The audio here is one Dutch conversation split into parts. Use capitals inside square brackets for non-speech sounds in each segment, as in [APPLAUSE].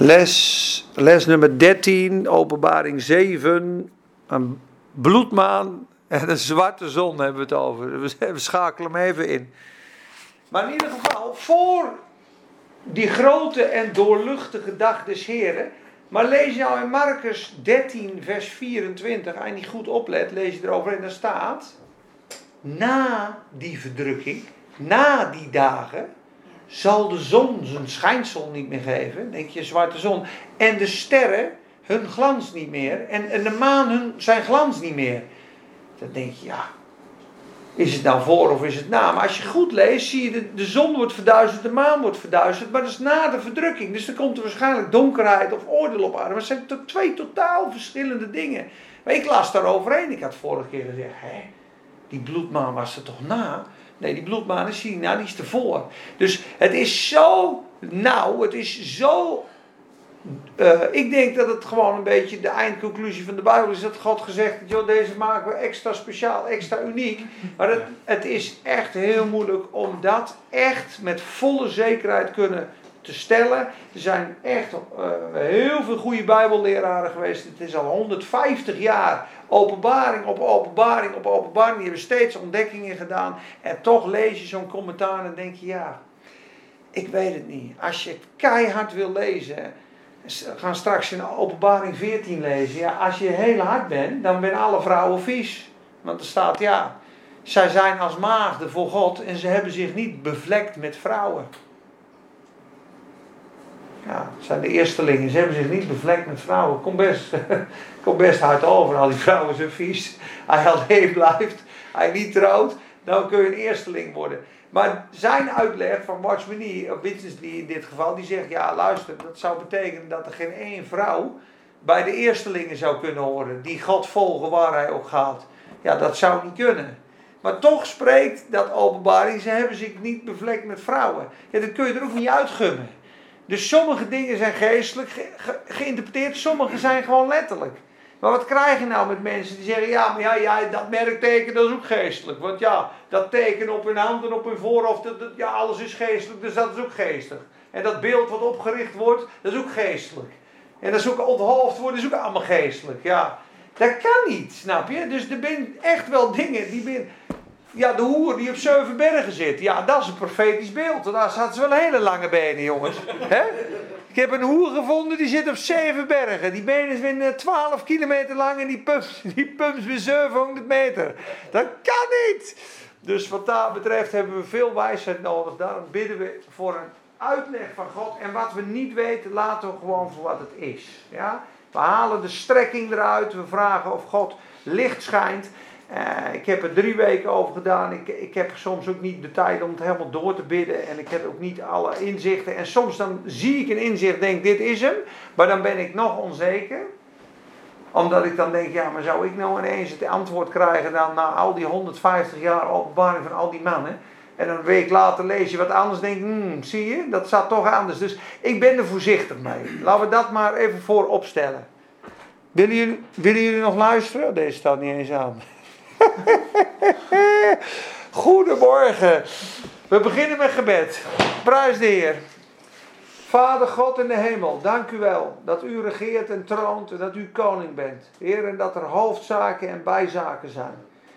Les, les nummer 13, openbaring 7. Een bloedmaan en een zwarte zon hebben we het over. [LAUGHS] We schakelen hem even in. Maar in ieder geval, voor die grote en doorluchtige dag des Heren. Maar lees nou in Marcus 13, vers 24, als je niet goed oplet, lees je erover en daar staat. Na die verdrukking, na die dagen, zal de zon zijn schijnsel niet meer geven. Denk je, zwarte zon. En de sterren hun glans niet meer. En, en de maan hun, zijn glans niet meer. Dan denk je, ja, is het nou voor of is het na? Maar als je goed leest, zie je de, de zon wordt verduisterd, de maan wordt verduisterd. Maar dat is na de verdrukking. Dus dan komt er waarschijnlijk donkerheid of oordeel op aarde. Maar het zijn twee totaal verschillende dingen. Maar ik las daar overheen. Ik had vorige keer gezegd, hè, die bloedmaan was er toch na? Nee, die bloedmaan is hier, nou, die is ervoor. Dus het is zo nauw, het is zo. Uh, ik denk dat het gewoon een beetje de eindconclusie van de Bijbel is. Dat God gezegd heeft: joh, deze maken we extra speciaal, extra uniek. Maar het, het is echt heel moeilijk om dat echt met volle zekerheid kunnen te stellen. Er zijn echt uh, heel veel goede Bijbelleraren geweest. Het is al 150 jaar openbaring op openbaring op openbaring. Die hebben steeds ontdekkingen gedaan. En toch lees je zo'n commentaar en denk je, ja, ik weet het niet. Als je het keihard wil lezen, gaan straks in openbaring 14 lezen. Ja, als je heel hard bent, dan zijn alle vrouwen vies. Want er staat, ja, zij zijn als maagden voor God en ze hebben zich niet bevlekt met vrouwen. Ja, het zijn de eerstelingen. Ze hebben zich niet bevlekt met vrouwen. Kom best, [LAUGHS] kom best hard over. Al die vrouwen zijn vies. Hij alleen [LAUGHS] blijft. Hij niet trouwt. Dan kun je een eersteling worden. Maar zijn uitleg van Watchmanie, of die in dit geval, die zegt: ja, luister, dat zou betekenen dat er geen één vrouw bij de eerstelingen zou kunnen horen. Die God volgen waar hij ook gaat. Ja, dat zou niet kunnen. Maar toch spreekt dat openbaring, ze hebben zich niet bevlekt met vrouwen. Ja, dat kun je er ook niet uitgummen. Dus sommige dingen zijn geestelijk geïnterpreteerd, sommige zijn gewoon letterlijk. Maar wat krijg je nou met mensen die zeggen: ja, maar ja, ja, dat merkteken dat is ook geestelijk. Want ja, dat teken op hun hand en op hun voorhoofd, ja, alles is geestelijk, dus dat is ook geestelijk. En dat beeld wat opgericht wordt, dat is ook geestelijk. En dat is ook onthoofd worden, is ook allemaal geestelijk. Ja, dat kan niet, snap je? Dus er zijn echt wel dingen die. Ben, ja, de hoer die op zeven bergen zit. Ja, dat is een profetisch beeld. Daar zaten ze wel hele lange benen, jongens. [LAUGHS] Ik heb een hoer gevonden die zit op zeven bergen. Die benen zijn 12 kilometer lang en die pumps, [LAUGHS] die pumps weer 700 meter. Dat kan niet! Dus wat dat betreft hebben we veel wijsheid nodig. Daarom bidden we voor een uitleg van God. En wat we niet weten, laten we gewoon voor wat het is. Ja? We halen de strekking eruit. We vragen of God licht schijnt. Uh, ik heb er drie weken over gedaan. Ik, ik heb soms ook niet de tijd om het helemaal door te bidden. En ik heb ook niet alle inzichten. En soms dan zie ik een inzicht, denk dit is hem. Maar dan ben ik nog onzeker. Omdat ik dan denk, ja, maar zou ik nou ineens het antwoord krijgen dan na al die 150 jaar openbaring van al die mannen. En een week later lees je wat anders, denk hmm, zie je, dat zat toch anders. Dus ik ben er voorzichtig mee. Laten we dat maar even voor opstellen. Willen jullie, willen jullie nog luisteren? Deze staat niet eens aan. [LAUGHS] Goedemorgen. We beginnen met gebed. Prijs de Heer. Vader God in de hemel, dank u wel dat u regeert en troont en dat u koning bent. Heer, en dat er hoofdzaken en bijzaken zijn.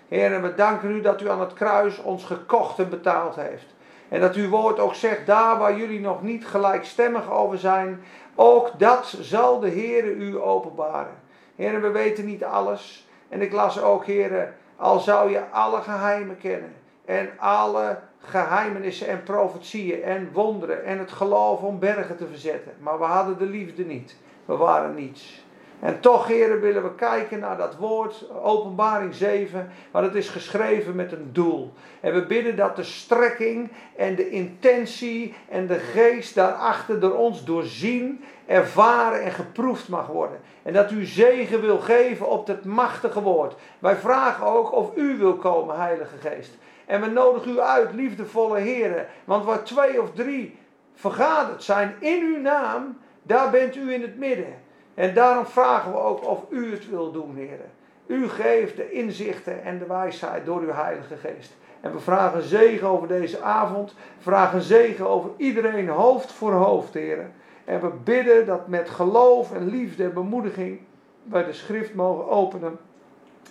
Heer, en we danken u dat u aan het kruis ons gekocht en betaald heeft. En dat uw woord ook zegt, daar waar jullie nog niet gelijkstemmig over zijn, ook dat zal de Heer u openbaren. Heer, we weten niet alles. En ik las ook, Heer, al zou je alle geheimen kennen en alle geheimenissen en profetieën en wonderen en het geloof om bergen te verzetten. Maar we hadden de liefde niet. We waren niets. En toch, heren, willen we kijken naar dat woord, openbaring 7, want het is geschreven met een doel. En we bidden dat de strekking en de intentie en de geest daarachter door ons doorzien, ervaren en geproefd mag worden. En dat u zegen wil geven op het machtige woord. Wij vragen ook of u wil komen, Heilige Geest. En we nodigen u uit, liefdevolle heren, want waar twee of drie vergaderd zijn in uw naam, daar bent u in het midden. En daarom vragen we ook of u het wil doen, heren. U geeft de inzichten en de wijsheid door uw Heilige Geest. En we vragen zegen over deze avond. Vragen zegen over iedereen, hoofd voor hoofd, heren. En we bidden dat met geloof en liefde en bemoediging wij de schrift mogen openen.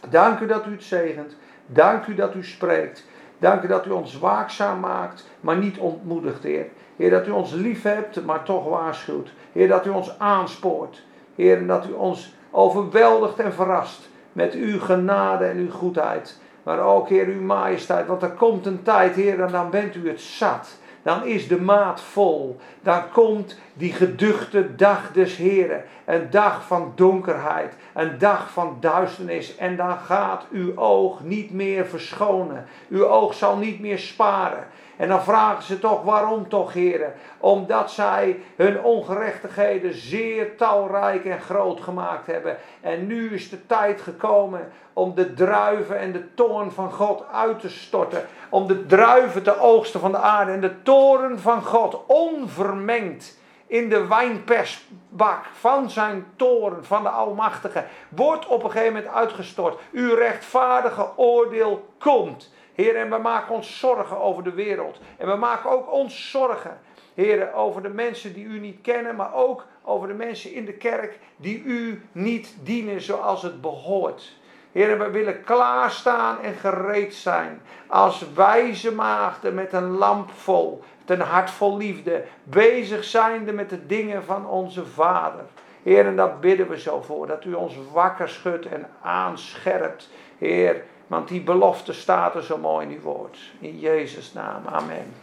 Dank u dat u het zegent. Dank u dat u spreekt. Dank u dat u ons waakzaam maakt, maar niet ontmoedigt, Heer. Heer, dat u ons lief hebt, maar toch waarschuwt. Heer, dat u ons aanspoort. Heer, dat u ons overweldigt en verrast met uw genade en uw goedheid. Maar ook, Heer, uw majesteit. Want er komt een tijd, Heer, en dan bent u het zat. Dan is de maat vol. Dan komt die geduchte dag des Heren. Een dag van donkerheid. Een dag van duisternis. En dan gaat uw oog niet meer verschonen. Uw oog zal niet meer sparen. En dan vragen ze toch, waarom toch, heren? Omdat zij hun ongerechtigheden zeer talrijk en groot gemaakt hebben. En nu is de tijd gekomen om de druiven en de toorn van God uit te storten. Om de druiven te oogsten van de aarde. En de toren van God onvermengd in de wijnpersbak van zijn toren, van de Almachtige, wordt op een gegeven moment uitgestort. Uw rechtvaardige oordeel komt. Heer, en we maken ons zorgen over de wereld. En we maken ook ons zorgen, Heer, over de mensen die u niet kennen, maar ook over de mensen in de kerk die u niet dienen zoals het behoort. Heer, we willen klaarstaan en gereed zijn als wijze maagden met een lamp vol, met een hart vol liefde, bezig zijnde met de dingen van onze Vader. Heer, en dat bidden we zo voor, dat u ons wakker schudt en aanscherpt, Heer, want die belofte staat er zo mooi in uw woord. In Jezus' naam. Amen.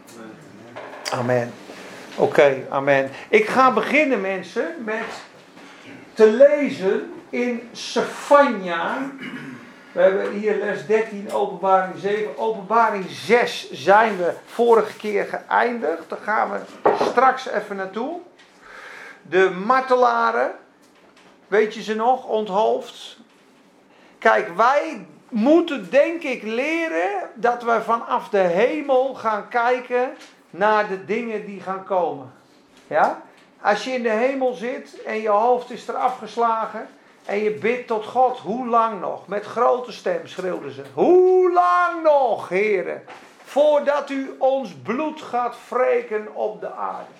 Amen. Oké, amen. Ik ga beginnen, mensen, met te lezen in Sefania. We hebben hier les 13, openbaring 7. Openbaring 6 zijn we vorige keer geëindigd. Daar gaan we straks even naartoe. De martelaren, weet je ze nog, onthoofd. Kijk, wij moeten denk ik leren dat we vanaf de hemel gaan kijken naar de dingen die gaan komen. Ja? Als je in de hemel zit en je hoofd is eraf geslagen en je bidt tot God, hoe lang nog? Met grote stem schreeuwden ze. Hoe lang nog, heren? Voordat u ons bloed gaat wreken op de aarde.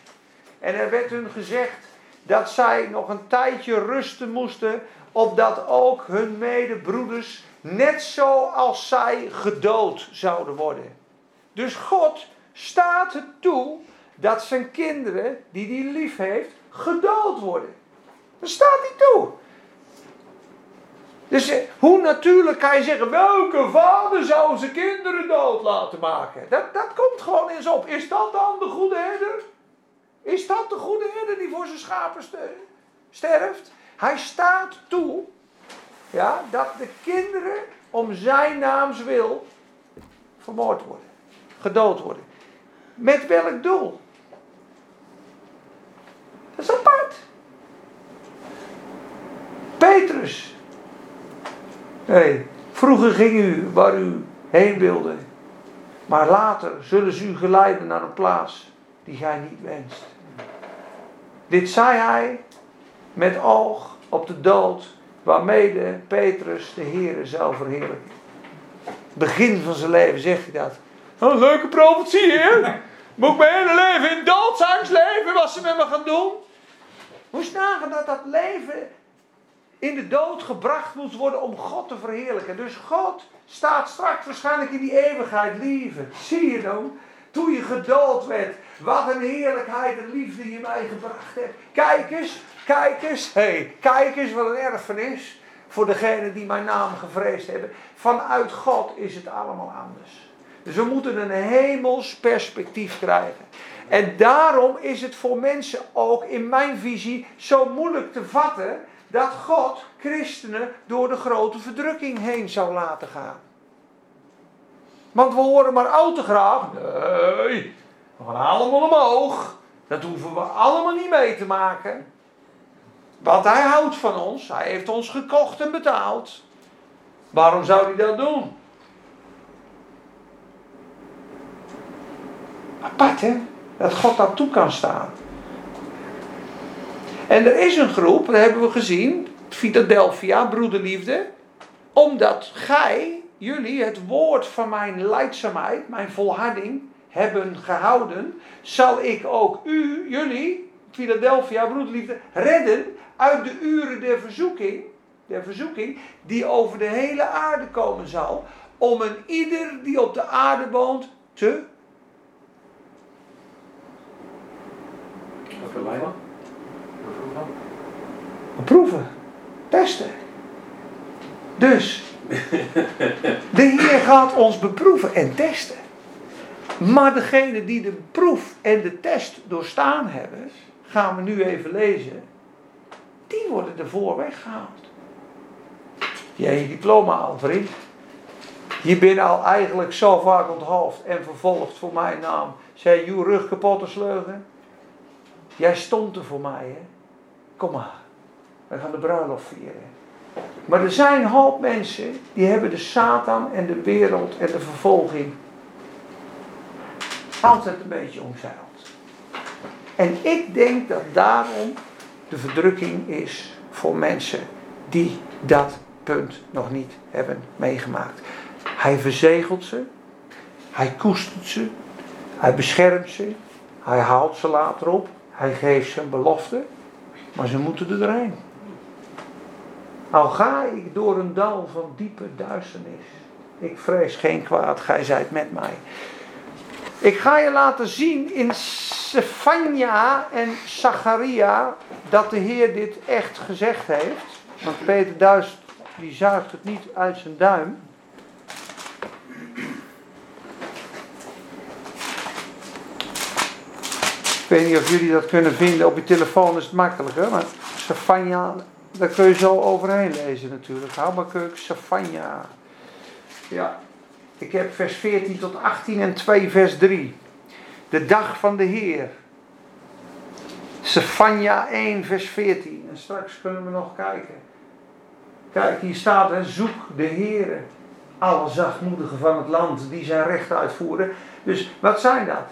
En er werd hun gezegd dat zij nog een tijdje rusten moesten, opdat ook hun medebroeders net zoals zij gedood zouden worden. Dus God staat het toe dat zijn kinderen, die hij lief heeft, gedood worden. Dat staat hij toe. Dus eh, hoe natuurlijk kan je zeggen, welke vader zou zijn kinderen dood laten maken? Dat, dat komt gewoon eens op. Is dat dan de goede herder? Is dat de goede herder die voor zijn schapen sterft? Hij staat toe ja, dat de kinderen om zijn naams wil vermoord worden, gedood worden. Met welk doel? Dat is apart. Petrus. Hey, vroeger ging u waar u heen wilde. Maar later zullen ze u geleiden naar een plaats die gij niet wenst. Dit zei hij met oog op de dood waarmee Petrus de Heer zou verheerlijken. Begin van zijn leven zegt hij dat. Een leuke profetie, hè? [LAUGHS] Moet ik mijn hele leven in doodsangst leven, wat ze met me gaan doen? Moest nagaan dat dat leven in de dood gebracht moet worden om God te verheerlijken. Dus God staat straks waarschijnlijk in die eeuwigheid lieve. Zie je dan? Toen je gedood werd. Wat een heerlijkheid en liefde je mij gebracht hebt. Kijk eens, kijk eens. hey, kijk eens wat een erfenis. Voor degenen die mijn naam gevreesd hebben. Vanuit God is het allemaal anders. Dus we moeten een hemels perspectief krijgen. En daarom is het voor mensen ook in mijn visie zo moeilijk te vatten dat God christenen door de grote verdrukking heen zou laten gaan. Want we horen maar al te graag. Nee, we gaan allemaal omhoog. Dat hoeven we allemaal niet mee te maken. Want hij houdt van ons. Hij heeft ons gekocht en betaald. Waarom zou hij dat doen? Apart hè? Dat God dat toe kan staan. En er is een groep, dat hebben we gezien. Philadelphia, broederliefde. Omdat gij jullie het woord van mijn leidzaamheid, mijn volharding, hebben gehouden, zal ik ook u, jullie, Philadelphia, broederliefde, redden uit de uren der verzoeking, der verzoeking, die over de hele aarde komen zal, om een ieder die op de aarde woont te Verleiden? proeven, testen. Dus, de Heer gaat ons beproeven en testen. Maar degene die de proef en de test doorstaan hebben, gaan we nu even lezen, die worden ervoor weggehaald. Jij je diploma al, vriend. Je bent al eigenlijk zo vaak onthoofd en vervolgd voor mijn naam. Zij je rug kapot te sleugen. Jij stond er voor mij, hè? Kom maar, we gaan de bruiloft vieren. Maar er zijn een hoop mensen die hebben de Satan en de wereld en de vervolging altijd een beetje omzeild. En ik denk dat daarom de verdrukking is voor mensen die dat punt nog niet hebben meegemaakt. Hij verzegelt ze, hij koestert ze, hij beschermt ze, hij haalt ze later op, hij geeft ze een belofte, maar ze moeten er doorheen. Al ga ik door een dal van diepe duisternis. Ik vrees geen kwaad, gij zijt met mij. Ik ga je laten zien in Sefania en Zacharia dat de Heer dit echt gezegd heeft. Want Peter Duist die zuigt het niet uit zijn duim. Ik weet niet of jullie dat kunnen vinden. Op je telefoon is het makkelijker. Maar Sefania daar kun je zo overheen lezen natuurlijk. Habakkuk, Safanja. Ja. Ik heb vers 14 tot 18 en 2 vers 3. De dag van de Heer. Sefania 1 vers 14. En straks kunnen we nog kijken. Kijk, hier staat er, zoek de Heer. Alle zachtmoedigen van het land die zijn recht uitvoeren. Dus wat zijn dat?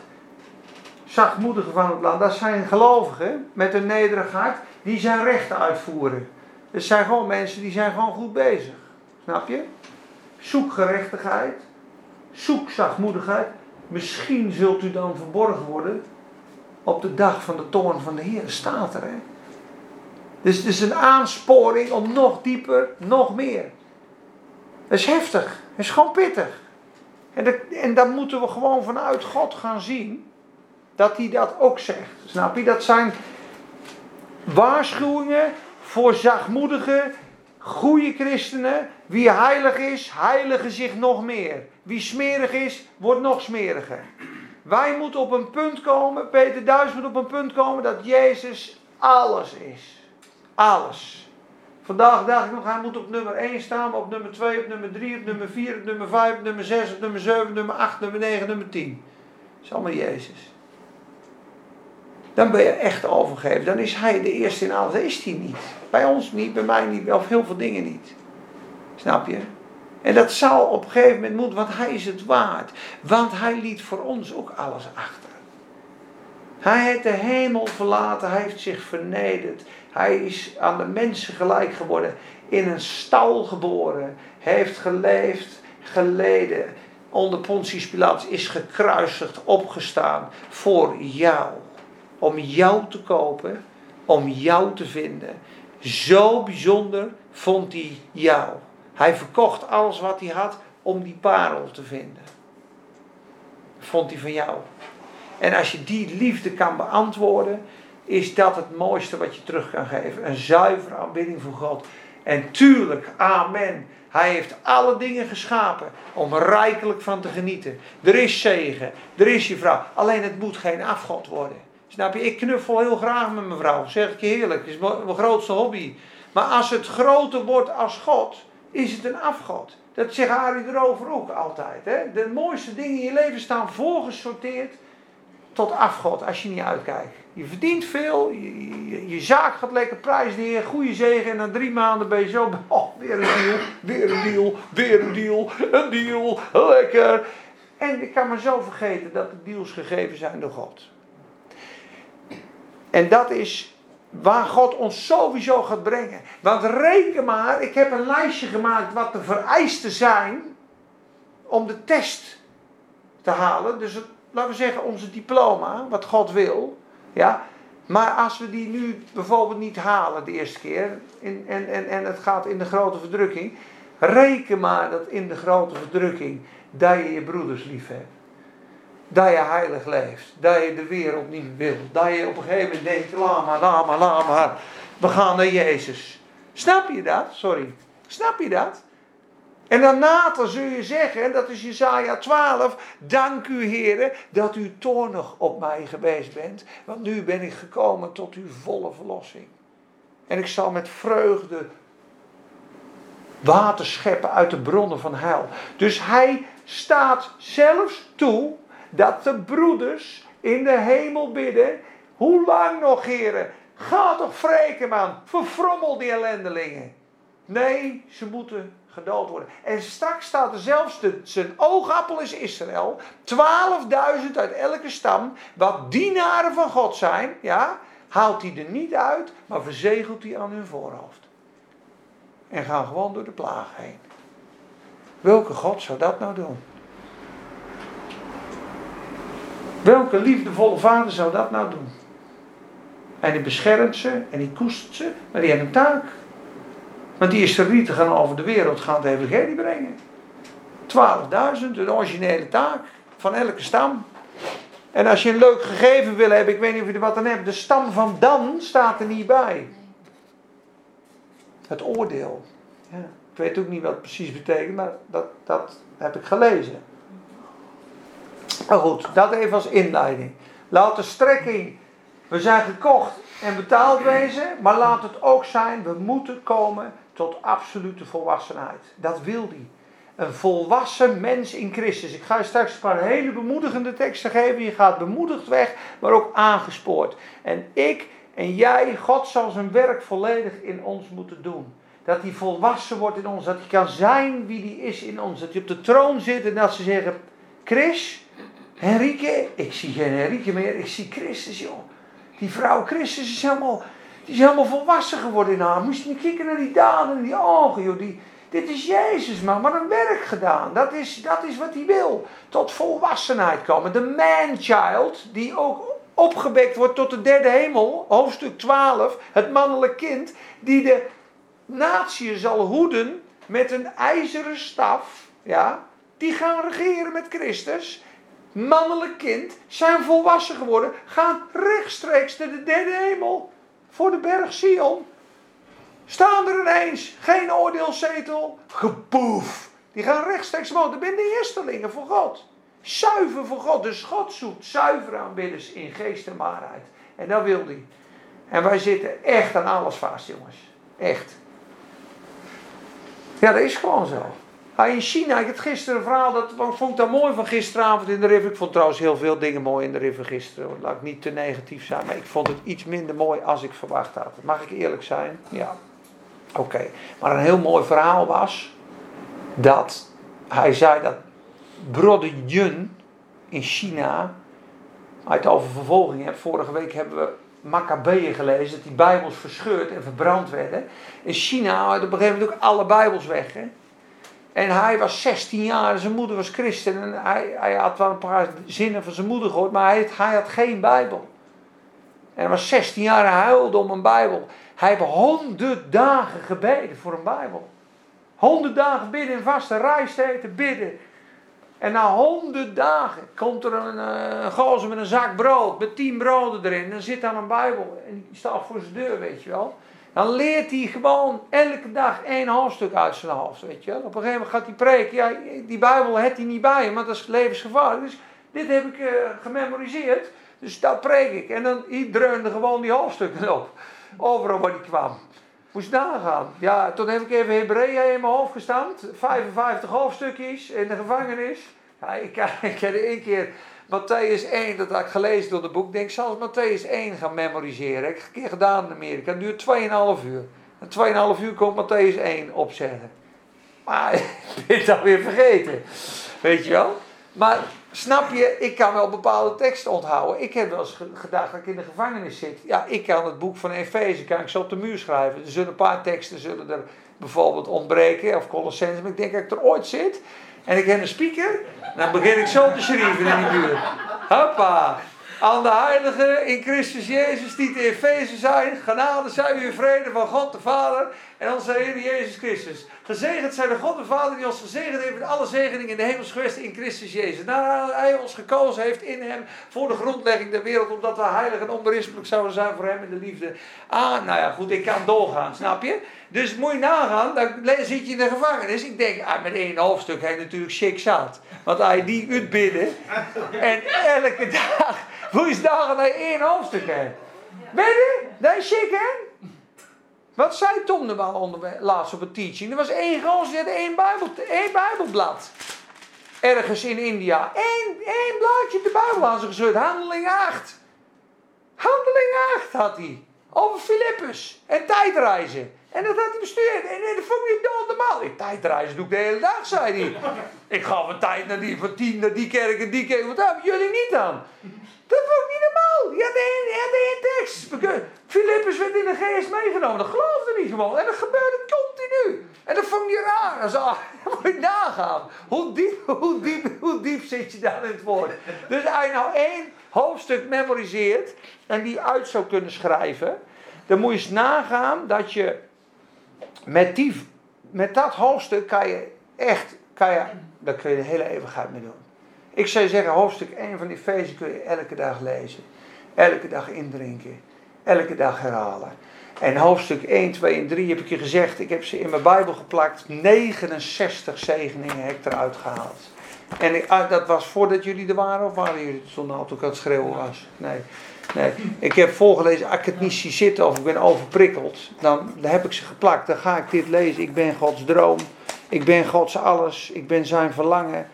Zachtmoedigen van het land, dat zijn gelovigen met een nederigheid die zijn rechten uitvoeren. Het zijn gewoon mensen die zijn gewoon goed bezig. Snap je? Zoek gerechtigheid. Zoek zachtmoedigheid. Misschien zult u dan verborgen worden op de dag van de toorn van de Heer. Staat er, hè? Dus het is een aansporing om nog dieper, nog meer. Dat is heftig. Dat is gewoon pittig. En, dat, en dan moeten we gewoon vanuit God gaan zien dat hij dat ook zegt. Snap je? Dat zijn waarschuwingen voor zachtmoedige, goede christenen. Wie heilig is, heiligen zich nog meer. Wie smerig is, wordt nog smeriger. Wij moeten op een punt komen, Peter Duis moet op een punt komen dat Jezus alles is. Alles. Vandaag dacht ik nog, hij moet op nummer 1 staan, op nummer 2, op nummer 3, op nummer 4, op nummer 5, op nummer 6, op nummer 7, nummer 8, nummer 9, nummer 10. Dat is allemaal Jezus dan ben je echt overgegeven. Dan is hij de eerste in alles. Dat is hij niet. Bij ons niet, bij mij niet, of heel veel dingen niet. Snap je? En dat zal op een gegeven moment moeten, want hij is het waard. Want hij liet voor ons ook alles achter. Hij heeft de hemel verlaten, hij heeft zich vernederd. Hij is aan de mensen gelijk geworden, in een stal geboren, heeft geleefd, geleden. Onder Pontius Pilatus is gekruisigd, opgestaan voor jou om jou te kopen, om jou te vinden. Zo bijzonder vond hij jou. Hij verkocht alles wat hij had om die parel te vinden. Vond hij van jou. En als je die liefde kan beantwoorden, is dat het mooiste wat je terug kan geven. Een zuivere aanbidding voor God. En tuurlijk, amen. Hij heeft alle dingen geschapen om rijkelijk van te genieten. Er is zegen, er is je vrouw. Alleen het moet geen afgod worden. Snap je? Ik knuffel heel graag met mijn vrouw. Zeg ik je heerlijk. Het is mijn grootste hobby. Maar als het groter wordt als God, is het een afgod. Dat zegt Arie erover ook altijd. Hè? De mooiste dingen in je leven staan voorgesorteerd tot afgod als je niet uitkijkt. Je verdient veel, je, je, zaak gaat lekker prijs neer, goede zegen en na drie maanden ben je zo, [LAUGHS] oh, weer een deal, weer een deal, weer een deal, een deal, lekker. En ik kan me zo vergeten dat de deals gegeven zijn door God. En dat is waar God ons sowieso gaat brengen. Want reken maar, ik heb een lijstje gemaakt wat de vereisten zijn om de test te halen. Dus laten we zeggen, onze diploma, wat God wil. Ja, Maar als we die nu bijvoorbeeld niet halen de eerste keer en, en, en, en het gaat in de grote verdrukking, reken maar dat in de grote verdrukking dat je je broeders lief hebt. Dat je heilig leeft. Dat je de wereld niet wil. Dat je op een gegeven moment denkt, maar, laat maar. We gaan naar Jezus. Snap je dat? Sorry. Snap je dat? En daarna zul je zeggen, dat is Jezaja 12, dank u heren dat u toornig op mij geweest bent, want nu ben ik gekomen tot uw volle verlossing. En ik zal met vreugde water scheppen uit de bronnen van heil. Dus hij staat zelfs toe dat de broeders in de hemel bidden, hoe lang nog heren, ga toch wreken man, verfrommel die ellendelingen. Nee, ze moeten gedood worden. En straks staat er zelfs, de, zijn oogappel is Israël, 12.000 uit elke stam, wat dienaren van God zijn, ja, haalt hij er niet uit, maar verzegelt hij aan hun voorhoofd. En gaan gewoon door de plaag heen. Welke God zou dat nou doen? Welke liefdevolle vader zou dat nou doen? En die beschermt ze en die koestert ze, maar die heeft een taak. Want die Israëlieten gaan over de wereld gaan het evangelie brengen. 12.000, een originele taak van elke stam. En als je een leuk gegeven wil hebben, ik weet niet of je er wat aan hebt, de stam van Dan staat er niet bij. Het oordeel. Ja, ik weet ook niet wat het precies betekent, maar dat, dat heb ik gelezen. Maar goed, dat even als inleiding. Laat de strekking, we zijn gekocht en betaald wezen, maar laat het ook zijn, we moeten komen tot absolute volwassenheid. Dat wil hij. Een volwassen mens in Christus. Ik ga je straks een paar hele bemoedigende teksten geven. Je gaat bemoedigd weg, maar ook aangespoord. En ik en jij, God zal zijn werk volledig in ons moeten doen. Dat hij volwassen wordt in ons. Dat hij kan zijn wie hij is in ons. Dat hij op de troon zit en dat ze zeggen: Chris, Henrike, ik zie geen Henrike meer, ik zie Christus, joh. Die vrouw Christus is helemaal die is helemaal volwassen geworden in haar. Moest je niet kijken naar die daden en die ogen, joh. Die, dit is Jezus, man. Wat een werk gedaan. Dat is, dat is wat hij wil. Tot volwassenheid komen. De man-child, die ook opgewekt wordt tot de derde hemel. Hoofdstuk 12. Het mannelijk kind. Die de natie zal hoeden met een ijzeren staf. Ja. Die gaan regeren met Christus. Mannelijk kind. Zijn volwassen geworden. Gaan rechtstreeks naar de derde hemel voor de berg Sion. Staan er ineens, geen oordeelzetel, gepoef. Die gaan rechtstreeks omhoog. Dat zijn de eerstelingen voor God. Zuiver voor God. Dus God zoekt zuivere aanbidders in geest en waarheid. En dat wil hij. En wij zitten echt aan alles vast, jongens. Echt. Ja, dat is gewoon zo. Ah, in China, ik had gisteren een verhaal, dat vond ik dat mooi van gisteravond in de river. Ik vond trouwens heel veel dingen mooi in de river gisteren. Laat ik niet te negatief zijn, maar ik vond het iets minder mooi als ik verwacht had. Mag ik eerlijk zijn? Ja. Oké. Maar een heel mooi verhaal was dat hij zei dat Brother Yun in China, hij het over vervolging. Vorige week hebben we Maccabeeën gelezen, dat die Bijbels verscheurd en verbrand werden. In China hadden op een gegeven moment ook alle Bijbels weg. Hè? En hij was 16 jaar, zijn moeder was christen. En hij, hij had wel een paar zinnen van zijn moeder gehoord, maar hij, hij had geen Bijbel. En hij was 16 jaar en huilde om een Bijbel. Hij heeft honderd dagen gebeden voor een Bijbel. Honderd dagen bidden in vaste rijsteten bidden. En na honderd dagen komt er een, eh, een gozer met een zak brood, met tien broden erin. En dan zit daar een Bijbel en die staat voor zijn deur, weet je wel. Dan leert hij gewoon elke dag één hoofdstuk uit zijn hoofd. Weet je. Op een gegeven moment gaat hij preken. Ja, die Bijbel heeft hij niet bij hem, want dat is levensgevaarlijk. Dus dit heb ik uh, gememoriseerd. Dus dat preek ik. En dan dreunde gewoon die hoofdstukken op. Overal waar hij kwam. Moest nagaan. Ja, toen heb ik even Hebreeën in mijn hoofd gestampt. 55 hoofdstukjes in de gevangenis. Ja, ik, [LAUGHS] ik heb één keer Matthäus 1, dat had ik gelezen door het boek. Ik denk, zal Matthäus 1 gaan memoriseren. Ik heb een keer gedaan in Amerika. Het duurt 2,5 uur. En 2,5 uur komt Matthäus 1 opzeggen. Maar [LAUGHS] ik ben het alweer vergeten. Weet je wel? Maar snap je, ik kan wel bepaalde teksten onthouden. Ik heb wel eens gedacht dat ik in de gevangenis zit. Ja, ik kan het boek van Efeze kan ik zo op de muur schrijven. Er zullen een paar teksten zullen er bijvoorbeeld ontbreken. Of Colossense. Maar ik denk dat ik er ooit zit. En ik heb een speaker. Dan begin ik zo te schrijven in die muur. Hoppa. aan de heiligen in Christus Jezus die te Efeze zijn. Genade zij u vrede van God de Vader en onze Heer Jezus Christus. Gezegend zij de God de Vader die ons gezegend heeft met alle zegeningen in de hemels geweest in Christus Jezus. Nadat hij ons gekozen heeft in hem voor de grondlegging der wereld, omdat we heilig en onberispelijk zouden zijn voor hem in de liefde. Ah, nou ja, goed, ik kan doorgaan, snap je? Dus moet je nagaan, dan zit je in de gevangenis. Ik denk, ah, met één hoofdstuk hij natuurlijk chic zat. Want hij die uitbidden. En elke dag, [LAUGHS] hoe is dagen hij één hoofdstuk. Weet je, dat is chic hè? Wat zei Tom er wel onder, laatst op een teaching? Er was één gozer die had één, bijbel, één bijbelblad. Ergens in India. Eén, één blaadje de bijbel aan zich gezet. Handeling 8. Handeling 8 had hij. Over Filippus. En tijdreizen. En dat had hij bestuurd. En, en dat vond hij dood normaal. Ik tijdreizen doe ik de hele dag, zei hij. ik ga van tijd naar die, van tien naar die kerk en die kerk. Wat hebben jullie niet dan? Dat ik niet normaal. Je had één, je had één tekst. Filippus werd in de geest meegenomen. Dat geloofde niet gewoon. En dat gebeurde continu. En dat vond je raar. Zo, [LAUGHS] moet je nagaan. Hoe diep, hoe, diep, hoe diep zit je dan in het woord? Dus als je nou één hoofdstuk memoriseert en die uit zou kunnen schrijven, dan moet je eens nagaan dat je met, die, met dat hoofdstuk kan je echt, kan je, daar kun je de hele eeuwigheid mee doen. Ik zou zeggen, hoofdstuk 1 van die feesten kun je elke dag lezen. Elke dag indrinken. Elke dag herhalen. En hoofdstuk 1, 2 en 3 heb ik je gezegd, ik heb ze in mijn Bijbel geplakt. 69 zegeningen heb ik eruit gehaald. En ik, ah, dat was voordat jullie er waren, of waren jullie toen al toen ik aan het schreeuwen was? Nee. nee. Ik heb voorgelezen, als ik het niet zie zitten of ik ben overprikkeld, dan, dan heb ik ze geplakt. Dan ga ik dit lezen. Ik ben Gods droom. Ik ben Gods alles. Ik ben zijn verlangen.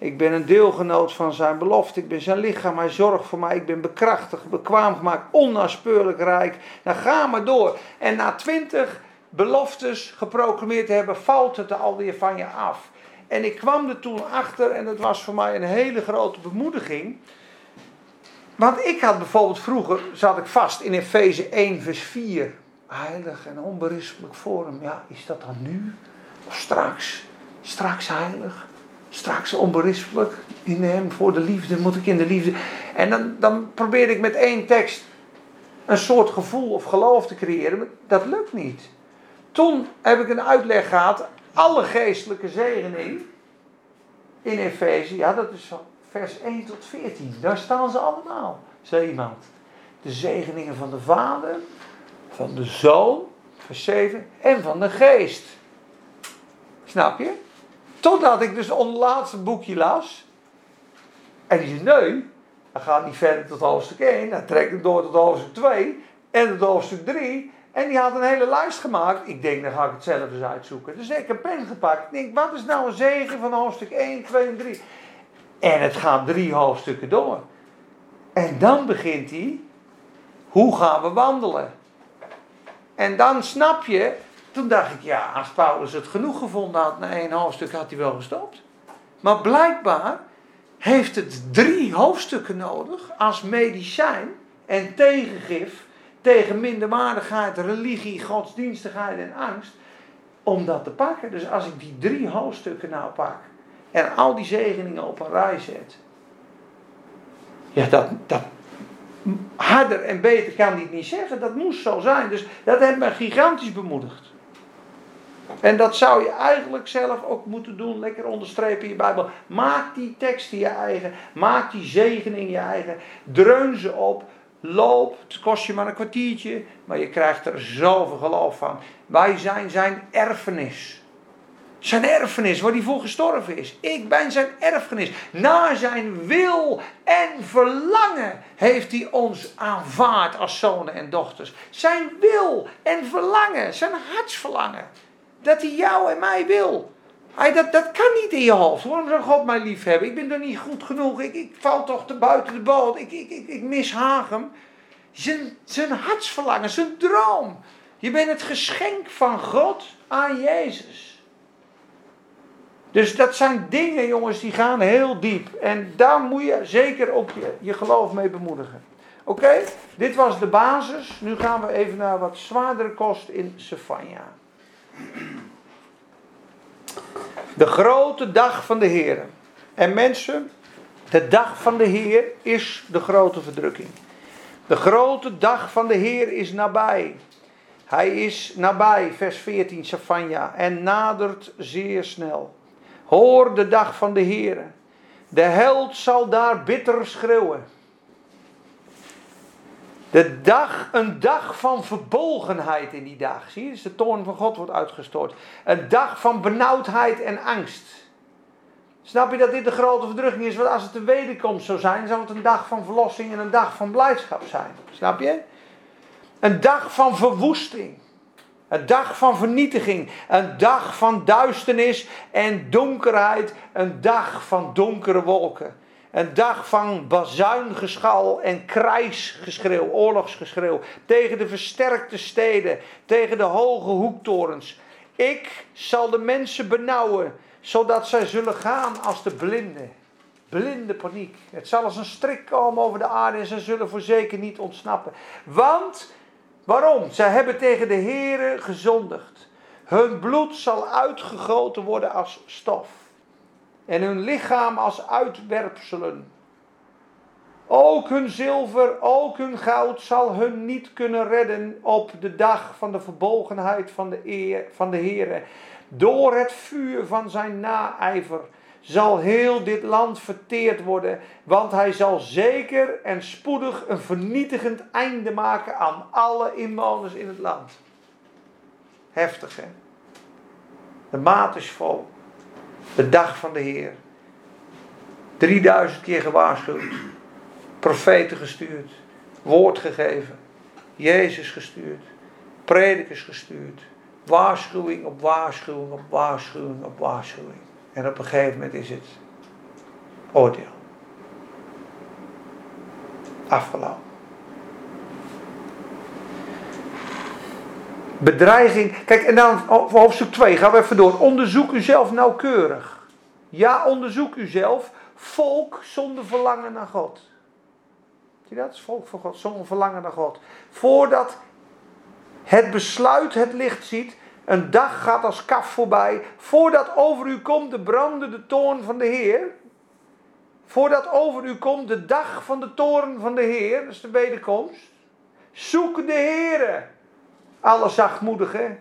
Ik ben een deelgenoot van zijn belofte. Ik ben zijn lichaam. Hij zorgt voor mij. Ik ben bekrachtigd, bekwaam gemaakt, onnaspeurlijk rijk. Dan ga maar door. En na twintig beloftes geproclameerd te hebben, valt het alweer van je af. En ik kwam er toen achter, en dat was voor mij een hele grote bemoediging. Want ik had bijvoorbeeld vroeger, zat ik vast in Efeze 1, vers 4. Heilig en onberispelijk voor. Ja, is dat dan nu? Of straks? Straks heilig? Straks onberispelijk in hem voor de liefde, moet ik in de liefde. En dan, dan probeerde ik met één tekst een soort gevoel of geloof te creëren. Maar dat lukt niet. Toen heb ik een uitleg gehad, alle geestelijke zegening in Efeze, ja dat is vers 1 tot 14. Daar staan ze allemaal, zei iemand. De zegeningen van de Vader, van de Zoon, vers 7, en van de Geest. Snap je? Totdat ik dus ons laatste boekje las. En die zei, nee, dan gaat niet verder tot hoofdstuk 1. Dan trekt het door tot hoofdstuk 2 en tot hoofdstuk 3. En die had een hele lijst gemaakt. Ik denk, dan ga ik het zelf eens uitzoeken. Dus ik heb een pen gepakt. Ik denk, wat is nou een zegen van hoofdstuk 1, 2 en 3? En het gaat drie hoofdstukken door. En dan begint hij, hoe gaan we wandelen? En dan snap je, toen dacht ik, ja, als Paulus het genoeg gevonden had na één hoofdstuk, had hij wel gestopt. Maar blijkbaar heeft het drie hoofdstukken nodig als medicijn en tegengif tegen minderwaardigheid, religie, godsdienstigheid en angst, om dat te pakken. Dus als ik die drie hoofdstukken nou pak en al die zegeningen op een rij zet, ja, dat, dat harder en beter kan hij het niet zeggen. Dat moest zo zijn. Dus dat heeft me gigantisch bemoedigd. En dat zou je eigenlijk zelf ook moeten doen. Lekker onderstrepen in je Bijbel. Maak die teksten je eigen. Maak die zegening je eigen. Dreun ze op. Loop, het kost je maar een kwartiertje, maar je krijgt er zoveel geloof van. Wij zijn zijn erfenis. Zijn erfenis, waar hij voor gestorven is. Ik ben zijn erfenis. Na zijn wil en verlangen heeft hij ons aanvaard als zonen en dochters. Zijn wil en verlangen, zijn hartsverlangen. Dat hij jou en mij wil. Hij, dat, dat kan niet in je hoofd. Waarom zou God mij lief hebben? Ik ben er niet goed genoeg. Ik, ik val toch te buiten de boot. Ik, ik, ik, ik mishaag hem. Zijn, zijn hartsverlangen, zijn droom. Je bent het geschenk van God aan Jezus. Dus dat zijn dingen, jongens, die gaan heel diep. En daar moet je zeker ook je, je geloof mee bemoedigen. Oké, dit was de basis. Nu gaan we even naar wat zwaardere kost in Sefania. De grote dag van de Heer. En mensen, De dag van de Heer is de grote verdrukking. De grote dag van de Heer is nabij. Hij is nabij, vers 14, Safanja, en nadert zeer snel. Hoor de dag van de Heer. De held zal daar bitter schreeuwen. De dag, een dag van verbolgenheid in die dag. Zie je, dus de toorn van God wordt uitgestort. Een dag van benauwdheid en angst. Snap je dat dit de grote verdrukking is? Want als het een wederkomst zou zijn, zou het een dag van verlossing en een dag van blijdschap zijn. Snap je? Een dag van verwoesting. Een dag van vernietiging. Een dag van duisternis en donkerheid. Een dag van donkere wolken. Een dag van bazuingeschal en krijgsgeschreeuw, oorlogsgeschreeuw. Tegen de versterkte steden, tegen de hoge hoektorens. Ik zal de mensen benauwen, zodat zij zullen gaan als de blinden. Blinde paniek. Het zal als een strik komen over de aarde en ze zullen voorzeker niet ontsnappen. Want, waarom? Zij hebben tegen de Here gezondigd. Hun bloed zal uitgegoten worden als stof en hun lichaam als uitwerpselen. Ook hun zilver, ook hun goud zal hun niet kunnen redden op de dag van de verbolgenheid van de, eer, van de Heere. Door het vuur van zijn naijver zal heel dit land verteerd worden, want hij zal zeker en spoedig een vernietigend einde maken aan alle inwoners in het land. Heftig hè? De maat is vol. De dag van de Heer. 3000 keer gewaarschuwd. Profeten gestuurd. Woord gegeven. Jezus gestuurd. Predikers gestuurd. Waarschuwing op waarschuwing op waarschuwing op waarschuwing. En op een gegeven moment is het oordeel. Afgelopen. Bedreiging. Kijk, en dan hoofdstuk 2 gaan we even door. Onderzoek uzelf nauwkeurig. Ja, onderzoek uzelf. Volk zonder verlangen naar God. Zie je dat? Volk God zonder verlangen naar God. Voordat het besluit het licht ziet. Een dag gaat als kaf voorbij. Voordat over u komt de brandende toorn van de Heer. Voordat over u komt de dag van de toorn van de Heer. Dat is de wederkomst. Zoek de Heer alle zachtmoedigen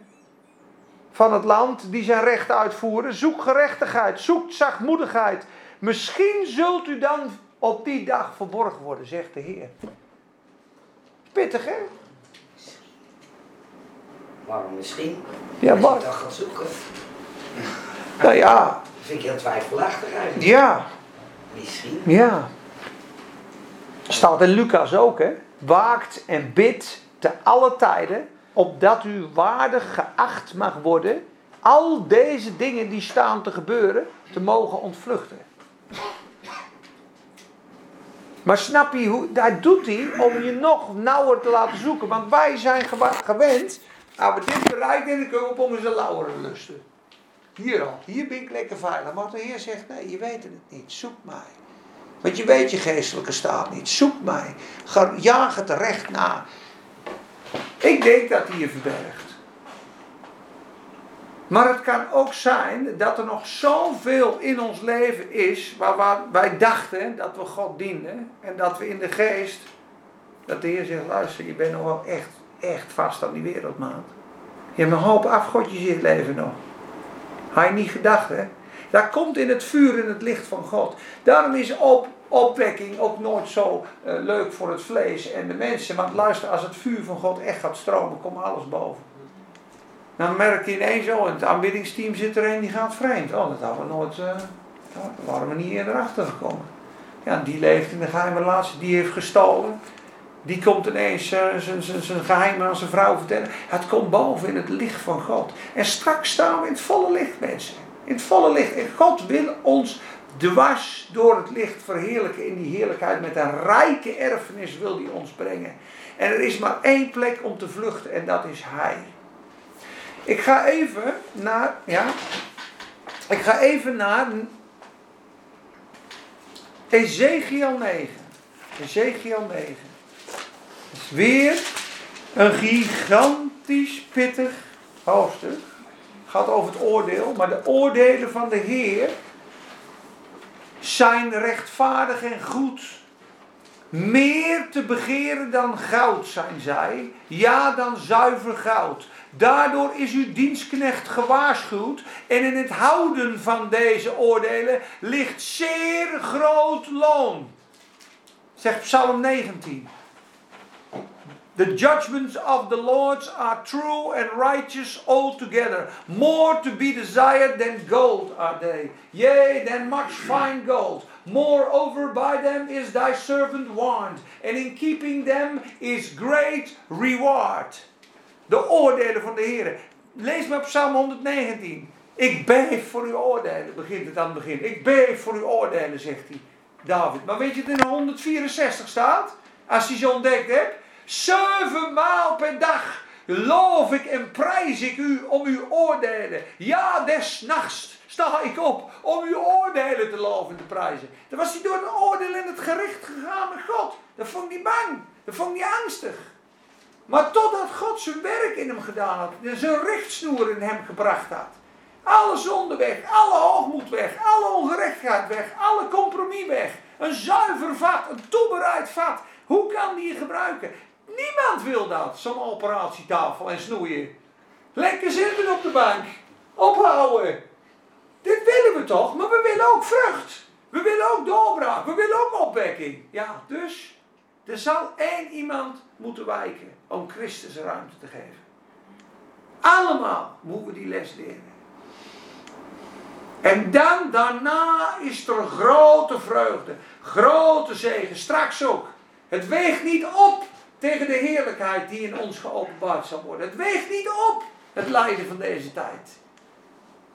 van het land die zijn recht uitvoeren. Zoek gerechtigheid, zoek zachtmoedigheid. Misschien zult u dan op die dag verborgen worden, zegt de Heer. Pittig, hè? Waarom misschien? Ja, Als maar- je dat gaat zoeken. [LAUGHS] Nou ja, Dat vind ik heel twijfelachtig eigenlijk. ja, Misschien. ja. Staat in Lucas ook, hè? Waakt en bidt te alle tijden, opdat u waardig geacht mag worden, al deze dingen die staan te gebeuren, te mogen ontvluchten. Maar snap je hoe, dat doet hij om je nog nauwer te laten zoeken. Want wij zijn gewend, nou we dit bereikt en dan kunnen we op onze lauweren lusten. Hier al, hier ben ik lekker veilig. Maar de Heer zegt, nee, je weet het niet, zoek mij. Want je weet je geestelijke staat niet, zoek mij. Jaag het recht na. Ik denk dat hij je verbergt. Maar het kan ook zijn dat er nog zoveel in ons leven is waar, waar wij dachten dat we God dienden. En dat we in de geest, dat de Heer zegt, luister, je bent nog wel echt, echt vast aan die wereldmaat. Je hebt een hoop afgodjes in het leven nog. Had je niet gedacht, hè? Dat komt in het vuur en het licht van God. Daarom is op, opwekking ook nooit zo eh, leuk voor het vlees en de mensen. Want luister, als het vuur van God echt gaat stromen, komt alles boven. Dan merk je ineens, oh, het aanbiddingsteam zit er die gaat vreemd. Oh, dat hadden we nooit, daar waren we niet eerder achter gekomen. Ja, die leeft in een geheime relatie, die heeft gestolen. Die komt ineens eh, zijn geheim aan zijn vrouw vertellen. Het komt boven in het licht van God. En straks staan we in het volle licht, mensen. In het volle licht. En God wil ons dwars door het licht verheerlijken in die heerlijkheid. Met een rijke erfenis wil hij ons brengen. En er is maar één plek om te vluchten en dat is Hij. Ik ga even naar, ja, ik ga even naar Ezekiel 9. Ezekiel 9. Dat is weer een gigantisch pittig hoofdstuk. Het gaat over het oordeel, maar de oordelen van de Heer zijn rechtvaardig en goed. Meer te begeren dan goud zijn zij, ja dan zuiver goud. Daardoor is uw dienstknecht gewaarschuwd en in het houden van deze oordelen ligt zeer groot loon. Zegt Psalm 19. The judgments of the Lord are true and righteous altogether. More to be desired than gold are they, yea, than much fine gold. Moreover, by them is thy servant warned, and in keeping them is great reward. De oordelen van de Heer. Lees maar Psalm 119. Ik beef voor uw oordelen, begint het aan het begin. Ik beef voor uw oordelen, zegt hij. David. Maar weet je het in 164 staat? Als hij ze ontdekt hebt. Zevenmaal per dag loof ik en prijs ik u om uw oordelen. Ja, des nachts sta ik op om uw oordelen te loven en te prijzen. Dan was hij door een oordeel in het gericht gegaan met God. Dat vond hij bang. Dat vond hij angstig. Maar totdat God zijn werk in hem gedaan had. Zijn richtsnoer in hem gebracht had. Alle zonde weg, alle hoogmoed weg, alle ongerechtigheid weg, alle compromis weg. Een zuiver vat, een toebereid vat. Hoe kan die gebruiken? Niemand wil dat, zo'n operatietafel en snoeien. Lekker zitten op de bank. Ophouden. Dit willen we toch, maar we willen ook vrucht. We willen ook doorbraak. We willen ook opwekking. Ja, dus er zal één iemand moeten wijken om Christus ruimte te geven. Allemaal moeten we die les leren. En dan, daarna is er grote vreugde, grote zegen, straks ook. Het weegt niet op tegen de heerlijkheid die in ons geopenbaard zal worden. Het weegt niet op, het lijden van deze tijd.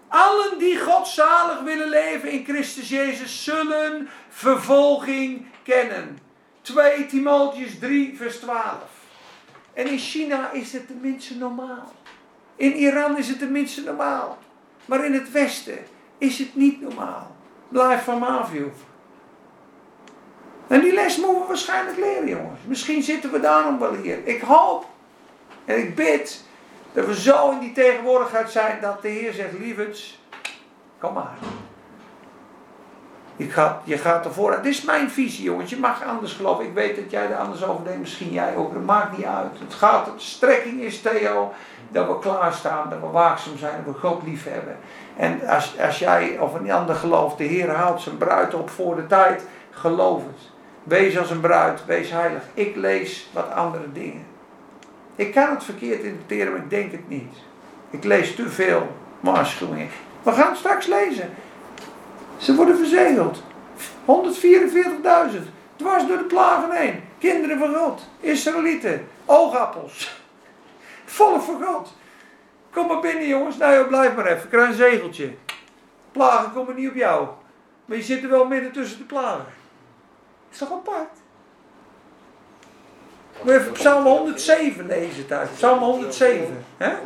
Allen die godzalig willen leven in Christus Jezus zullen vervolging kennen. 2 Timotheus 3 vers 12. En in China is het tenminste normaal. In Iran is het tenminste normaal. Maar in het Westen is het niet normaal. Blijf van Mavio. En die les moeten we waarschijnlijk leren, jongens. Misschien zitten we daarom wel hier. Ik hoop en ik bid dat we zo in die tegenwoordigheid zijn dat de Heer zegt: Lieverds, kom maar. Je gaat, je gaat ervoor. Dit is mijn visie, jongens. Je mag anders geloven. Ik weet dat jij er anders over denkt. Misschien jij ook. Dat maakt niet uit. Het gaat, de strekking is, Theo, dat we klaarstaan. Dat we waakzaam zijn. Dat we God lief hebben. En als, als jij of een ander gelooft, de Heer haalt zijn bruid op voor de tijd. Geloof het. Wees als een bruid. Wees heilig. Ik lees wat andere dingen. Ik kan het verkeerd interpreteren, maar ik denk het niet. Ik lees te veel waarschuwingen. We gaan straks lezen. Ze worden verzegeld. 144.000. Dwars door de plagen heen. Kinderen van God. Israëlieten. Oogappels. Volk van God. Kom maar binnen jongens. Nou blijf maar even. Krijg een zegeltje. Plagen komen niet op jou. Maar je zit er wel midden tussen de plagen. Is toch apart? Moet je even Psalm 107 lezen thuis. Psalm 107. hè? 144.000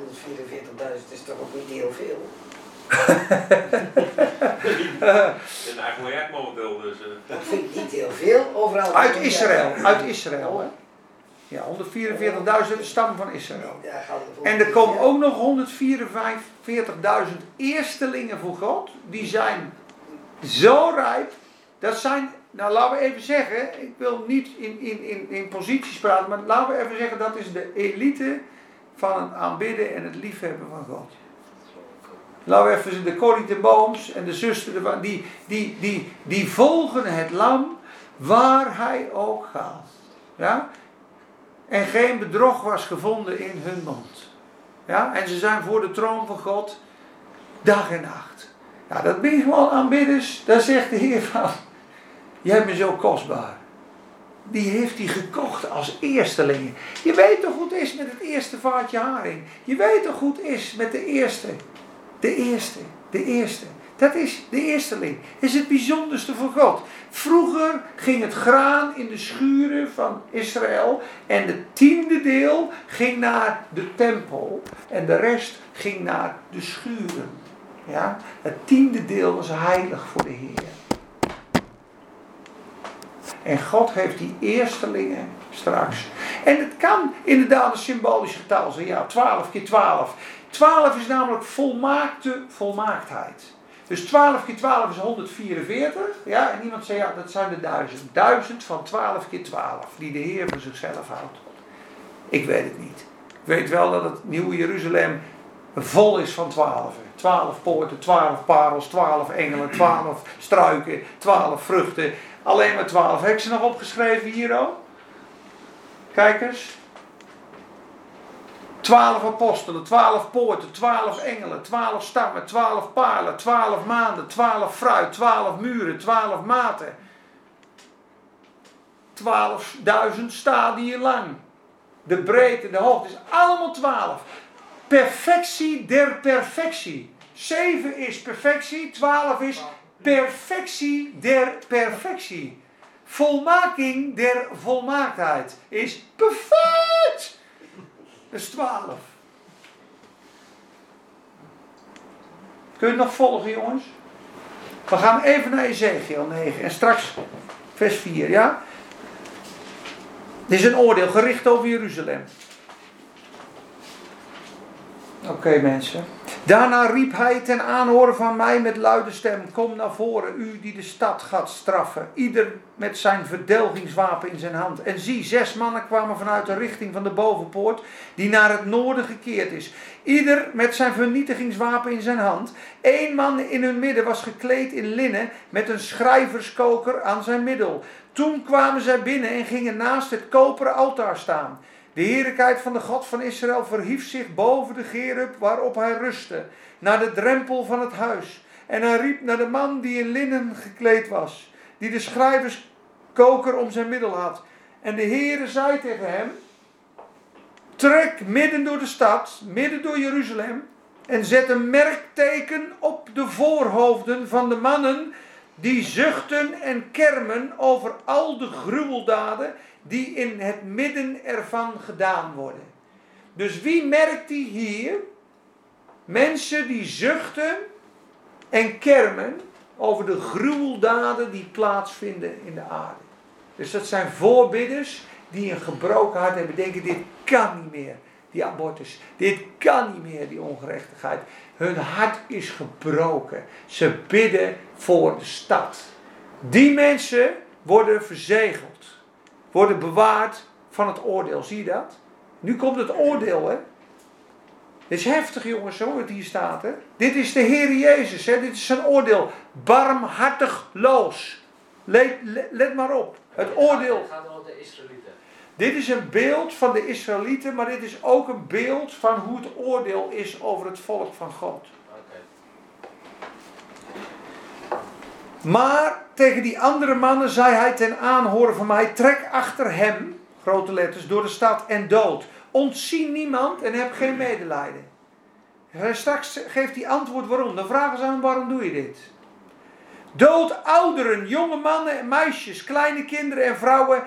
is toch ook niet heel veel? Het is eigenlijk momenteel, dus... eh. Dat vind ik niet heel veel. Overal. Uit Israël. Uit Israël. Hè? Ja, 144.000 stam van Israël. En er komen ook nog 144.000 eerstelingen voor God. Die zijn zo rijp. Dat zijn, nou laten we even zeggen. Ik wil niet in, in, in, in posities praten. Maar laten we even zeggen. Dat is de elite van het aanbidden en het liefhebben van God. Laten we even de Corrie ten Booms en de zuster ervan. Die, die, die, die volgen het lam waar hij ook gaat. Ja? En geen bedrog was gevonden in hun mond. Ja? En ze zijn voor de troon van God dag en nacht. Ja, dat ben je gewoon aanbidders. Daar zegt de Heer van. Jij bent zo kostbaar. Die heeft hij gekocht als eersteling. Je weet toch het is met het eerste vaatje haring. Je weet toch het is met de eerste. De eerste. De eerste. Dat is de eersteling. Is het bijzonderste van God. Vroeger ging het graan in de schuren van Israël. En de tiende deel ging naar de tempel. En de rest ging naar de schuren. Ja? Het tiende deel was heilig voor de Heer. En God heeft die eerstelingen straks. En het kan inderdaad een symbolisch getal zijn. Ja, 12 keer 12. 12 is namelijk volmaakte volmaaktheid. Dus 12 keer 12 is 144. Ja, en iemand zei, ja, dat zijn de duizend. Duizend van 12 keer 12, die de Heer voor zichzelf houdt. Ik weet het niet. Ik weet wel dat het Nieuwe Jeruzalem vol is van 12. 12 poorten, 12 parels, 12 engelen, 12 struiken, 12 vruchten. Alleen maar 12. Heb ik ze nog opgeschreven hier ook? Kijk eens. 12 apostelen, 12 poorten, 12 engelen, 12 stammen, 12 palen, 12 maanden, 12 fruit, 12 muren, 12 maten. 12.000 stadien lang. De breedte, de hoogte is allemaal 12. Perfectie der perfectie. 7 is perfectie, 12 is perfectie der perfectie. Volmaking der volmaaktheid is perfect. Dat is 12. Kun je het nog volgen, jongens? We gaan even naar Ezekiel 9 en straks vers 4, ja? Dit is een oordeel gericht over Jeruzalem. Oké, mensen. Daarna riep hij ten aanhoren van mij met luide stem: Kom naar voren, u die de stad gaat straffen, ieder met zijn verdelgingswapen in zijn hand. En zie, zes mannen kwamen vanuit de richting van de bovenpoort, die naar het noorden gekeerd is. Ieder met zijn vernietigingswapen in zijn hand. Eén man in hun midden was gekleed in linnen, met een schrijverskoker aan zijn middel. Toen kwamen zij binnen en gingen naast het koperen altaar staan. De heerlijkheid van de God van Israël verhief zich boven de gerub waarop hij rustte, naar de drempel van het huis. En hij riep naar de man die in linnen gekleed was, die de schrijverskoker om zijn middel had. En de Heere zei tegen hem, trek midden door de stad, midden door Jeruzalem, en zet een merkteken op de voorhoofden van de mannen die zuchten en kermen over al de gruweldaden die in het midden ervan gedaan worden. Dus wie merkt die hier? Mensen die zuchten en kermen over de gruweldaden die plaatsvinden in de aarde. Dus dat zijn voorbidders die een gebroken hart hebben. Denken, dit kan niet meer, die abortus. Dit kan niet meer, die ongerechtigheid. Hun hart is gebroken. Ze bidden voor de stad. Die mensen worden verzegeld worden bewaard van het oordeel. Zie je dat? Nu komt het oordeel, hè? Dit is heftig, jongens, zo het hier staat, hè? Dit is de Heer Jezus, hè? Dit is zijn oordeel. Barmhartigloos. Let, let, let maar op. Het oordeel. Het gaat over de Israëlieten. Dit is een beeld van de Israëlieten, maar dit is ook een beeld van hoe het oordeel is over het volk van God. Maar tegen die andere mannen zei hij ten aanhoren van mij: Trek achter hem, grote letters, door de stad en dood. Ontzie niemand en heb geen medelijden. En straks geeft hij antwoord waarom. Dan vragen ze hem: Waarom doe je dit? Dood ouderen, jonge mannen en meisjes, kleine kinderen en vrouwen,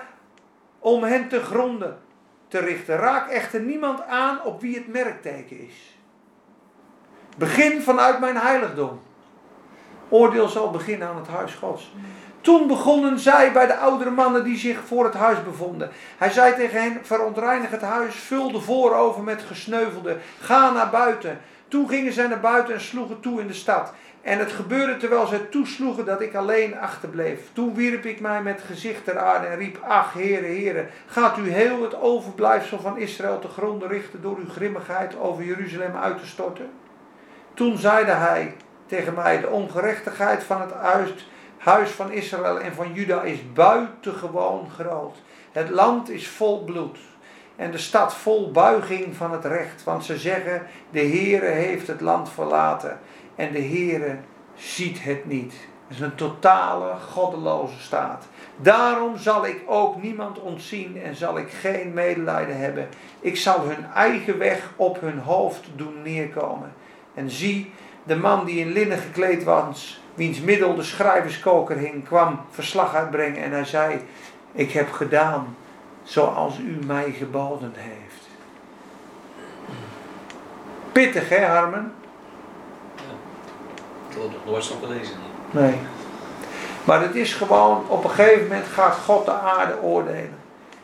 om hen te gronden te richten. Raak echter niemand aan op wie het merkteken is. Begin vanuit mijn heiligdom. Oordeel zal beginnen aan het huis Gods. Toen begonnen zij bij de oudere mannen die zich voor het huis bevonden. Hij zei tegen hen: Verontreinig het huis, vul de voorover met gesneuvelden, ga naar buiten. Toen gingen zij naar buiten en sloegen toe in de stad. En het gebeurde terwijl zij toesloegen dat ik alleen achterbleef. Toen wierp ik mij met gezicht ter aarde en riep: Ach, heren, heren, gaat u heel het overblijfsel van Israël te gronden richten door uw grimmigheid over Jeruzalem uit te storten? Toen zeide hij tegen mij: De ongerechtigheid van het huis, van Israël en van Juda is buitengewoon groot. Het land is vol bloed. En de stad vol buiging van het recht. Want ze zeggen: De Heere heeft het land verlaten. En de Heere ziet het niet. Het is een totale goddeloze staat. Daarom zal ik ook niemand ontzien en zal ik geen medelijden hebben. Ik zal hun eigen weg op hun hoofd doen neerkomen. En zie, de man die in linnen gekleed was, wiens middel de schrijverskoker hing, kwam verslag uitbrengen en hij zei: Ik heb gedaan zoals u mij geboden heeft. Pittig, hè, Harmen? Ik heb het nooit zo gelezen. Nee. Maar het is gewoon, op een gegeven moment gaat God de aarde oordelen.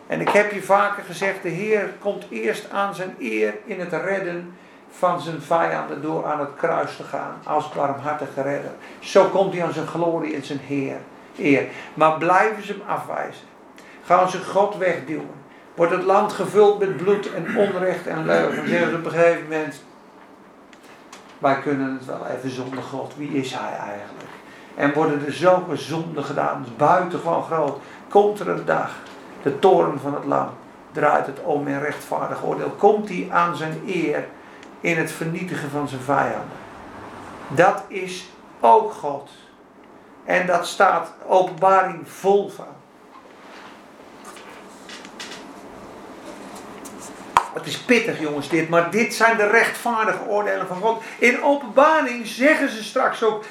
En ik heb je vaker gezegd, de Heer komt eerst aan zijn eer in het redden van zijn vijanden door aan het kruis te gaan als barmhartige redder. Zo komt hij aan zijn glorie en zijn Heer, eer. Maar blijven ze hem afwijzen. Gaan ze God wegduwen. Wordt het land gevuld met bloed en onrecht en leugen. Zeggen ze op een gegeven moment, wij kunnen het wel even zonder God. Wie is hij eigenlijk? En worden er zulke zonden gedaan, buitengewoon groot. Komt er een dag, de toren van het lam, draait het om in rechtvaardig oordeel. Komt hij aan zijn eer in het vernietigen van zijn vijanden. Dat is ook God. En dat staat openbaring vol van. Het is pittig jongens dit, maar dit zijn de rechtvaardige oordelen van God. In openbaring zeggen ze straks ook,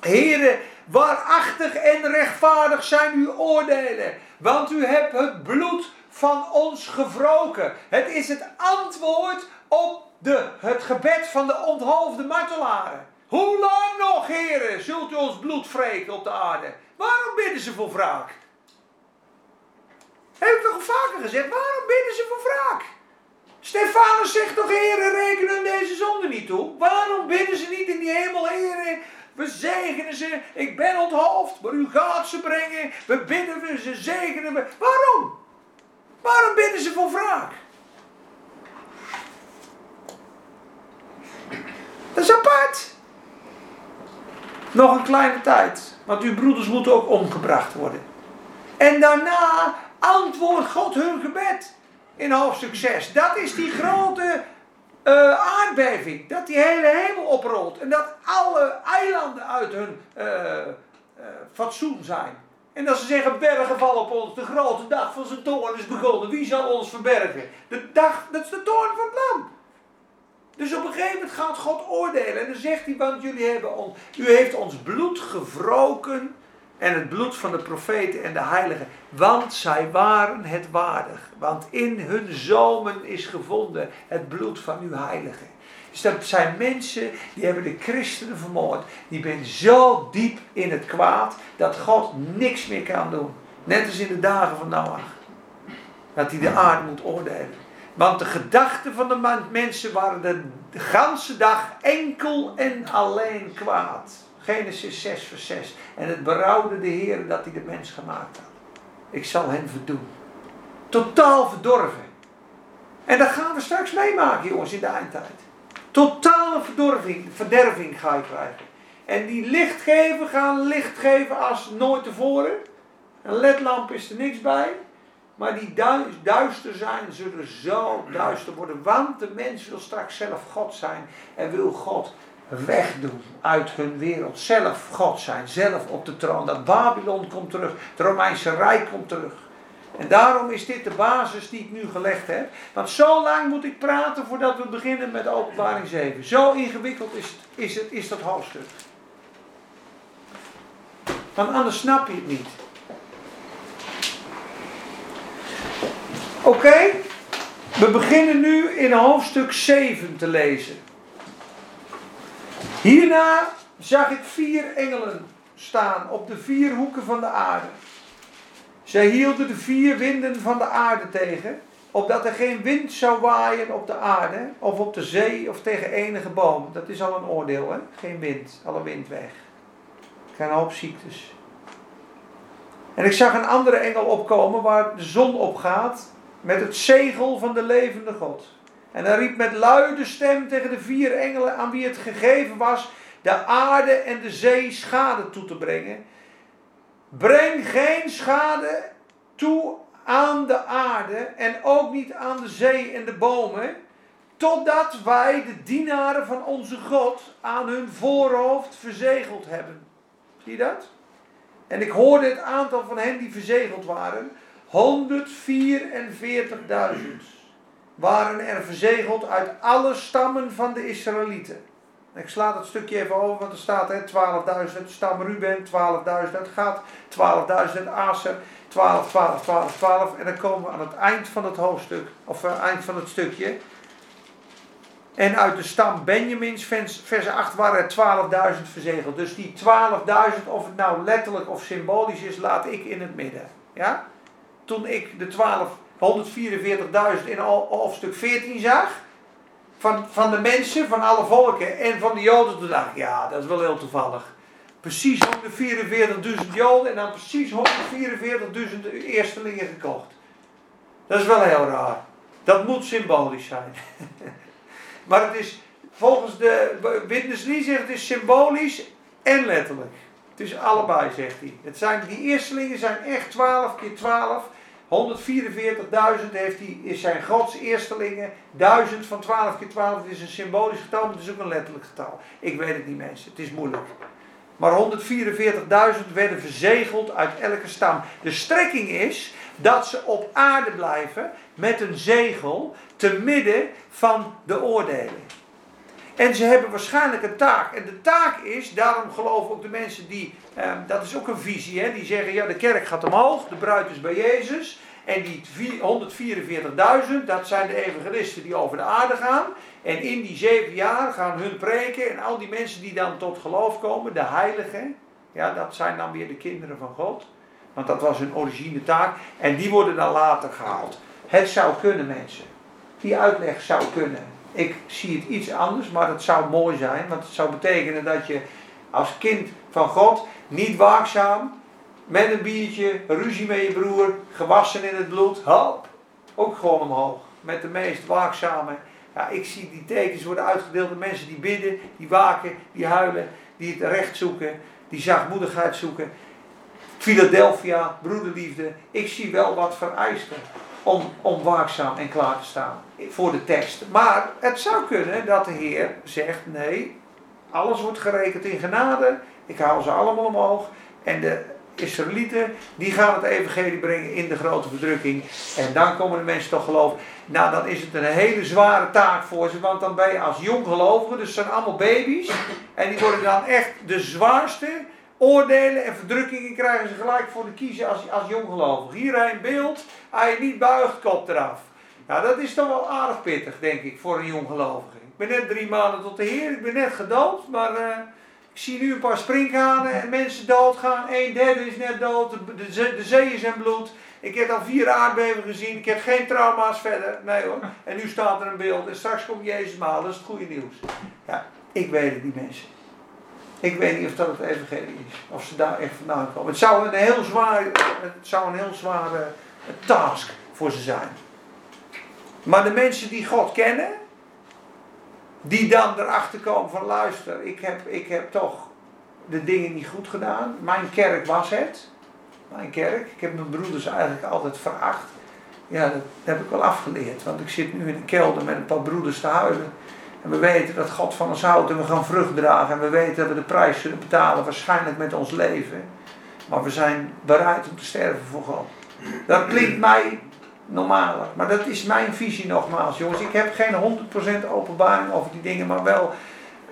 Heren, waarachtig en rechtvaardig zijn uw oordelen, want u hebt het bloed van ons gewroken. Het is het antwoord op de, het gebed van de onthoofde martelaren. Hoe lang nog, heren, zult u ons bloed wreken op de aarde? Waarom bidden ze voor wraak? Heb ik toch vaker gezegd, waarom bidden ze voor wraak? Stefanus zegt toch, heren, rekenen deze zonde niet toe? Waarom bidden ze niet in die hemel, heren, we zegenen ze, ik ben onthoofd, maar u gaat ze brengen, we bidden we, ze zegenen we. Waarom? Waarom bidden ze voor wraak? Dat is apart. Nog een kleine tijd. Want uw broeders moeten ook omgebracht worden. En daarna antwoordt God hun gebed. In hoofdstuk 6. Dat is die grote uh, aardbeving. Dat die hele hemel oprolt. En dat alle eilanden uit hun uh, fatsoen zijn. En dat ze zeggen, bergen vallen op ons. De grote dag van zijn toorn is begonnen. Wie zal ons verbergen? De dag, dat is de toorn van het lam. Dus op een gegeven moment gaat God oordelen. En dan zegt hij, want jullie hebben ons, u heeft ons bloed gewroken. En het bloed van de profeten en de heiligen. Want zij waren het waardig. Want in hun zomen is gevonden het bloed van uw heiligen. Dus dat zijn mensen die hebben de christenen vermoord. Die zijn zo diep in het kwaad dat God niks meer kan doen. Net als in de dagen van Noach. Dat hij de aarde moet oordelen. Want de gedachten van de mensen waren de ganse dag enkel en alleen kwaad. Genesis 6 vers 6. En het berouwde de Heer dat hij de mens gemaakt had. Ik zal hen verdoen. Totaal verdorven. En dat gaan we straks meemaken jongens in de eindtijd. Totale verdorving, verderving ga je krijgen. En die lichtgeven gaan licht geven als nooit tevoren. Een ledlamp is er niks bij. Maar die duister zijn, zullen zo duister worden. Want de mens wil straks zelf God zijn. En wil God wegdoen uit hun wereld. Zelf God zijn, zelf op de troon. Dat Babylon komt terug, het Romeinse Rijk komt terug. En daarom is dit de basis die ik nu gelegd heb. Want zo lang moet ik praten voordat we beginnen met openbaring 7. Zo ingewikkeld is, is, het, is dat hoofdstuk. Want anders snap je het niet. Oké, we beginnen nu in hoofdstuk 7 te lezen. Hierna zag ik vier engelen staan op de vier hoeken van de aarde. Zij hielden de vier winden van de aarde tegen, opdat er geen wind zou waaien op de aarde, of op de zee, of tegen enige boom. Dat is al een oordeel, hè? Geen wind, alle wind weg. Geen hoop ziektes. En ik zag een andere engel opkomen waar de zon opgaat, met het zegel van de levende God. En hij riep met luide stem tegen de vier engelen aan wie het gegeven was de aarde en de zee schade toe te brengen. Breng geen schade toe aan de aarde en ook niet aan de zee en de bomen, totdat wij de dienaren van onze God aan hun voorhoofd verzegeld hebben. Zie je dat? En ik hoorde het aantal van hen die verzegeld waren, 144.000 waren er verzegeld uit alle stammen van de Israëlieten. Ik sla dat stukje even over, want er staat 12.000 stam Ruben, 12.000 uit Gad, 12.000 Aser, 12, 12, 12, 12. En dan komen we aan het eind van het hoofdstuk, of uh, eind van het stukje. En uit de stam Benjamins, vers 8, waren er 12.000 verzegeld. Dus die 12.000, of het nou letterlijk of symbolisch is, laat ik in het midden. Ja? Toen ik de 12 144.000 in hoofdstuk 14 zag, van, van de mensen, van alle volken en van de Joden. Toen dacht ik, ja, dat is wel heel toevallig. Precies 144.000 Joden en dan precies 144.000 eerstelingen gekocht. Dat is wel heel raar. Dat moet symbolisch zijn. [LAUGHS] maar het is, volgens de Witness Lee zegt het is symbolisch en letterlijk. Het is allebei, zegt hij. Het zijn, die eerstelingen zijn echt 12 keer 12. 144.000 heeft hij, zijn Gods eerstelingen. 1000 van 12 keer 12 het is een symbolisch getal, maar het is ook een letterlijk getal. Ik weet het niet mensen, het is moeilijk. Maar 144.000 werden verzegeld uit elke stam. De strekking is dat ze op aarde blijven met een zegel te midden van de oordelen. En ze hebben waarschijnlijk een taak. En de taak is, daarom geloven ook de mensen die, eh, dat is ook een visie, hè, die zeggen, ja de kerk gaat omhoog, de bruid is bij Jezus. En die 144.000, dat zijn de evangelisten die over de aarde gaan. En in die zeven jaar gaan hun preken en al die mensen die dan tot geloof komen, de heiligen, ja, dat zijn dan weer de kinderen van God. Want dat was hun origine taak. En die worden dan later gehaald. Het zou kunnen, mensen. Die uitleg zou kunnen. Ik zie het iets anders, maar het zou mooi zijn. Want het zou betekenen dat je als kind van God niet waakzaam, met een biertje, ruzie met je broer, gewassen in het bloed, hop, ook gewoon omhoog. Met de meest waakzame. Ja, ik zie die tekens worden uitgedeeld aan mensen die bidden, die waken, die huilen, die het recht zoeken, die zachtmoedigheid zoeken. Philadelphia, broederliefde. Ik zie wel wat vereisten om, om waakzaam en klaar te staan voor de tekst. Maar het zou kunnen dat de Heer zegt: nee, alles wordt gerekend in genade. Ik haal ze allemaal omhoog. En de Israëlieten, die gaan het evangelie brengen in de grote verdrukking. En dan komen de mensen toch geloven. Nou, dan is het een hele zware taak voor ze. Want dan ben je als jong gelovige, dus het zijn allemaal baby's. En die worden dan echt de zwaarste oordelen en verdrukkingen krijgen ze gelijk voor de kiezen als, als. Hier een beeld, je niet buigt, kop eraf. Nou, dat is toch wel aardig pittig, denk ik, voor een jonggelovige. Ik ben net drie maanden tot de Heer, ik ben net gedoopt, maar uh, ik zie nu een paar sprinkhanen en mensen doodgaan. Een derde is net dood, de, zee is in bloed. Ik heb al vier aardbevingen gezien, ik heb geen trauma's verder. Nee hoor. En nu staat er een beeld en straks komt Jezus maar, dat is het goede nieuws. Ja, ik weet het niet mensen. Ik weet niet of dat het evangelie is. Of ze daar echt vandaan komen. Het zou een heel zwaar, het zou een heel zware task voor ze zijn. Maar de mensen die God kennen, die dan erachter komen van luister, ik heb, ik heb toch de dingen niet goed gedaan. Mijn kerk was het. Mijn kerk. Ik heb mijn broeders eigenlijk altijd veracht. Ja, dat heb ik wel afgeleerd. Want ik zit nu in de kelder met een paar broeders te huilen. En we weten dat God van ons houdt en we gaan vrucht dragen. En we weten dat we de prijs zullen betalen, waarschijnlijk met ons leven. Maar we zijn bereid om te sterven voor God. Dat klinkt mij normaler. Maar dat is mijn visie nogmaals, jongens. Ik heb geen 100% openbaring over die dingen, maar wel.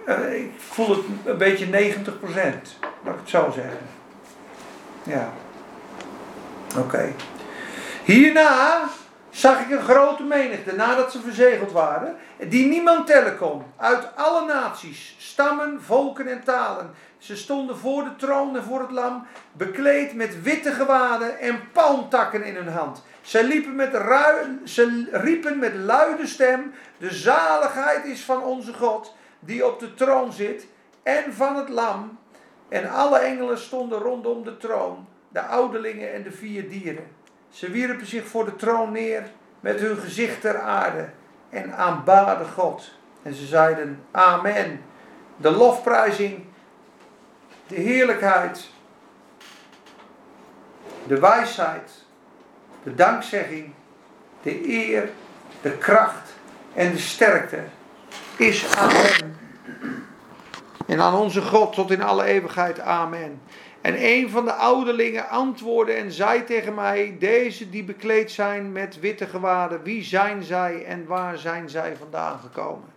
Uh, ik voel het een beetje 90%. Laat ik het zo zeggen. Ja. Oké. Hierna zag ik een grote menigte nadat ze verzegeld waren, die niemand tellen kon, uit alle naties, stammen, volken en talen. Ze stonden voor de troon en voor het lam, bekleed met witte gewaden en palmtakken in hun hand. Ze, liepen met ze riepen met luide stem, de zaligheid is van onze God, die op de troon zit, en van het lam. En alle engelen stonden rondom de troon, de ouderlingen en de vier dieren. Ze wierpen zich voor de troon neer met hun gezicht ter aarde en aanbaden God. En ze zeiden: Amen. De lofprijzing, de heerlijkheid, de wijsheid, de dankzegging, de eer, de kracht en de sterkte is aan Hem. En aan onze God tot in alle eeuwigheid. Amen. En een van de ouderlingen antwoordde en zei tegen mij: Deze die bekleed zijn met witte gewaden, wie zijn zij en waar zijn zij vandaan gekomen?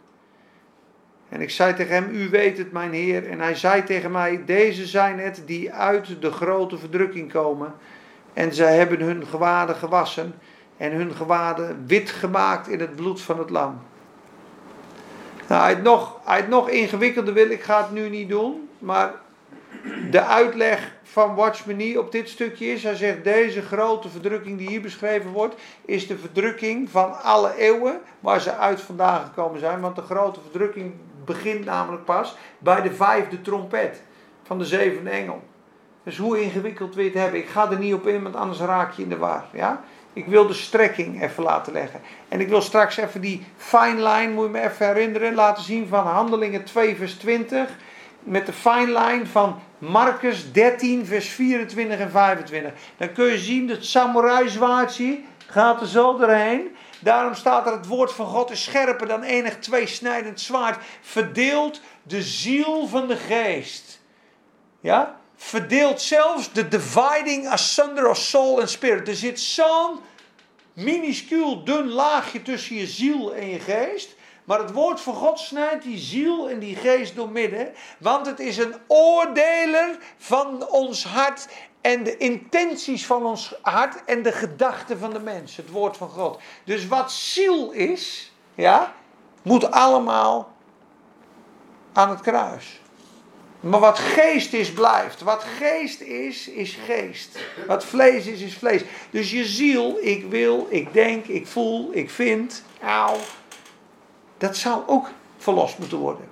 En ik zei tegen hem: U weet het, mijn Heer. En hij zei tegen mij: Deze zijn het die uit de grote verdrukking komen. En zij hebben hun gewaden gewassen en hun gewaden wit gemaakt in het bloed van het lam. Nou, het nog, het nog ingewikkelder wil, ik ga het nu niet doen, maar de uitleg van Watchmenie op dit stukje is. Hij zegt deze grote verdrukking die hier beschreven wordt, is de verdrukking van alle eeuwen waar ze uit vandaan gekomen zijn. Want de grote verdrukking begint namelijk pas bij de vijfde trompet van de zevende engel. Dus hoe ingewikkeld wil het hebben? Ik ga er niet op in, want anders raak je in de war. Ja? Ik wil de strekking even laten leggen. En ik wil straks even die fine line, moet je me even herinneren, laten zien van Handelingen 2 vers 20. Met de fine line van Marcus 13 vers 24 en 25. Dan kun je zien dat samurai zwaardje gaat er zo doorheen. Daarom staat er het woord van God is scherper dan enig tweesnijdend zwaard. Verdeelt de ziel van de geest. Ja? Verdeelt zelfs de dividing asunder of soul en spirit. Er zit zo'n minuscuul dun laagje tussen je ziel en je geest. Maar het woord van God snijdt die ziel en die geest doormidden. Want het is een oordeler van ons hart en de intenties van ons hart en de gedachten van de mens. Het woord van God. Dus wat ziel is, ja, moet allemaal aan het kruis. Maar wat geest is, blijft. Wat geest is, is geest. Wat vlees is, is vlees. Dus je ziel, ik wil, ik denk, ik voel, ik vind, auw. Dat zou ook verlost moeten worden.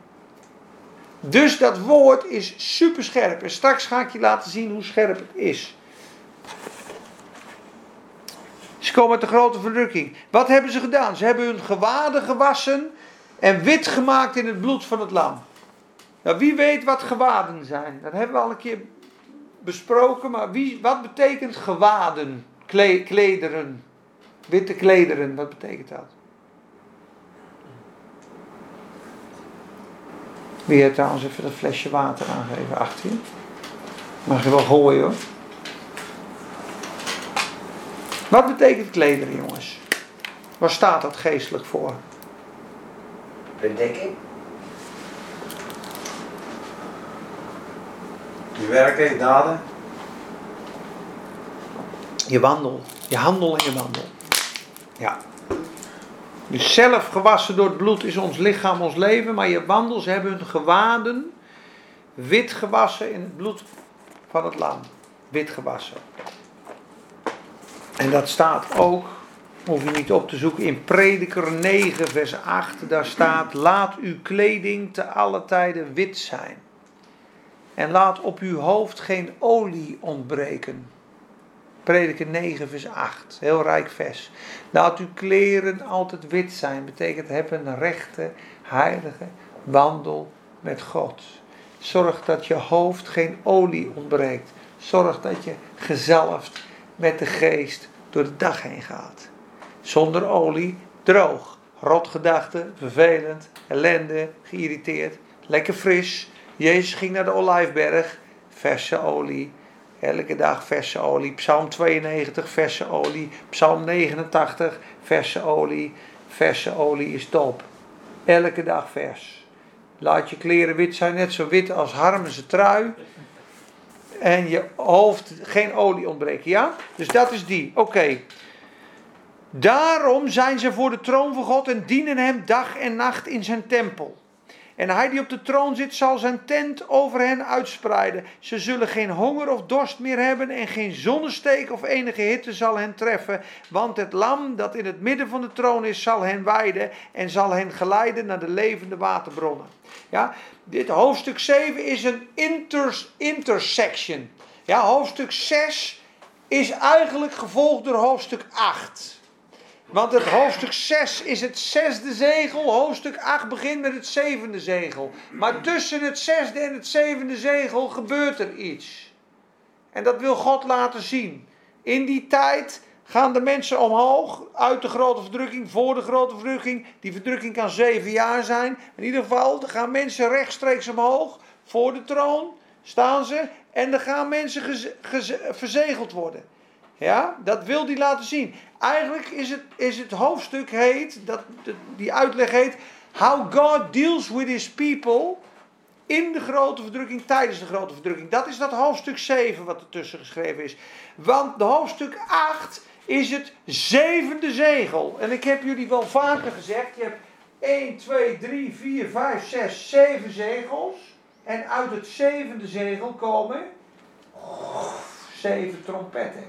Dus dat woord is super scherp. En straks ga ik je laten zien hoe scherp het is. Ze komen uit de grote verdrukking. Wat hebben ze gedaan? Ze hebben hun gewaden gewassen en wit gemaakt in het bloed van het lam. Nou, wie weet wat gewaden zijn? Dat hebben we al een keer besproken, maar wie, wat betekent gewaden? Kle klederen. Witte klederen, wat betekent dat? Wie heeft trouwens even dat flesje water aangeven achter je? Mag je wel gooien hoor. Wat betekent klederen, jongens? Waar staat dat geestelijk voor? Bedekking. Je werken, je daden. Je wandel. Je handel en je wandel. Ja. Dus zelf gewassen door het bloed is ons lichaam, ons leven. Maar je wandel, ze hebben hun gewaden wit gewassen in het bloed van het lam. Wit gewassen. En dat staat ook, hoef je niet op te zoeken, in Prediker 9 vers 8. Daar staat, laat uw kleding te alle tijden wit zijn. En laat op uw hoofd geen olie ontbreken. Prediker 9, vers 8. Heel rijk vers. Laat uw kleren altijd wit zijn. Betekent heb een rechte, heilige wandel met God. Zorg dat je hoofd geen olie ontbreekt. Zorg dat je gezalfd met de geest door de dag heen gaat. Zonder olie droog. Rotgedachten, vervelend, ellende, geïrriteerd. Lekker fris. Jezus ging naar de olijfberg. Verse olie. Elke dag verse olie. Psalm 92, verse olie. Psalm 89, verse olie. Verse olie is top. Elke dag vers. Laat je kleren wit zijn, net zo wit als Harmense trui. En je hoofd geen olie ontbreken, ja? Dus dat is die. Oké. Daarom zijn ze voor de troon van God en dienen hem dag en nacht in zijn tempel. En hij die op de troon zit, zal zijn tent over hen uitspreiden. Ze zullen geen honger of dorst meer hebben en geen zonnesteek of enige hitte zal hen treffen. Want het lam dat in het midden van de troon is, zal hen weiden en zal hen geleiden naar de levende waterbronnen. Ja, dit hoofdstuk 7 is een inter, intersection. Ja, hoofdstuk 6 is eigenlijk gevolgd door hoofdstuk 8. Want het hoofdstuk 6 is het zesde zegel. Hoofdstuk 8 begint met het zevende zegel. Maar tussen het zesde en het zevende zegel gebeurt er iets. En dat wil God laten zien. In die tijd gaan de mensen omhoog uit de grote verdrukking, voor de grote verdrukking. Die verdrukking kan zeven jaar zijn. In ieder geval, gaan mensen rechtstreeks omhoog. Voor de troon staan ze. En dan gaan mensen verzegeld worden. Ja, dat wil hij laten zien. Eigenlijk is het, is het hoofdstuk heet, dat, die uitleg heet, How God Deals with His People in de grote verdrukking, tijdens de grote verdrukking. Dat is dat hoofdstuk 7 wat ertussen geschreven is. Want de hoofdstuk 8 is het zevende zegel. En ik heb jullie wel vaker gezegd, je hebt 1, 2, 3, 4, 5, 6, 7 zegels. En uit het zevende zegel komen zeven trompetten.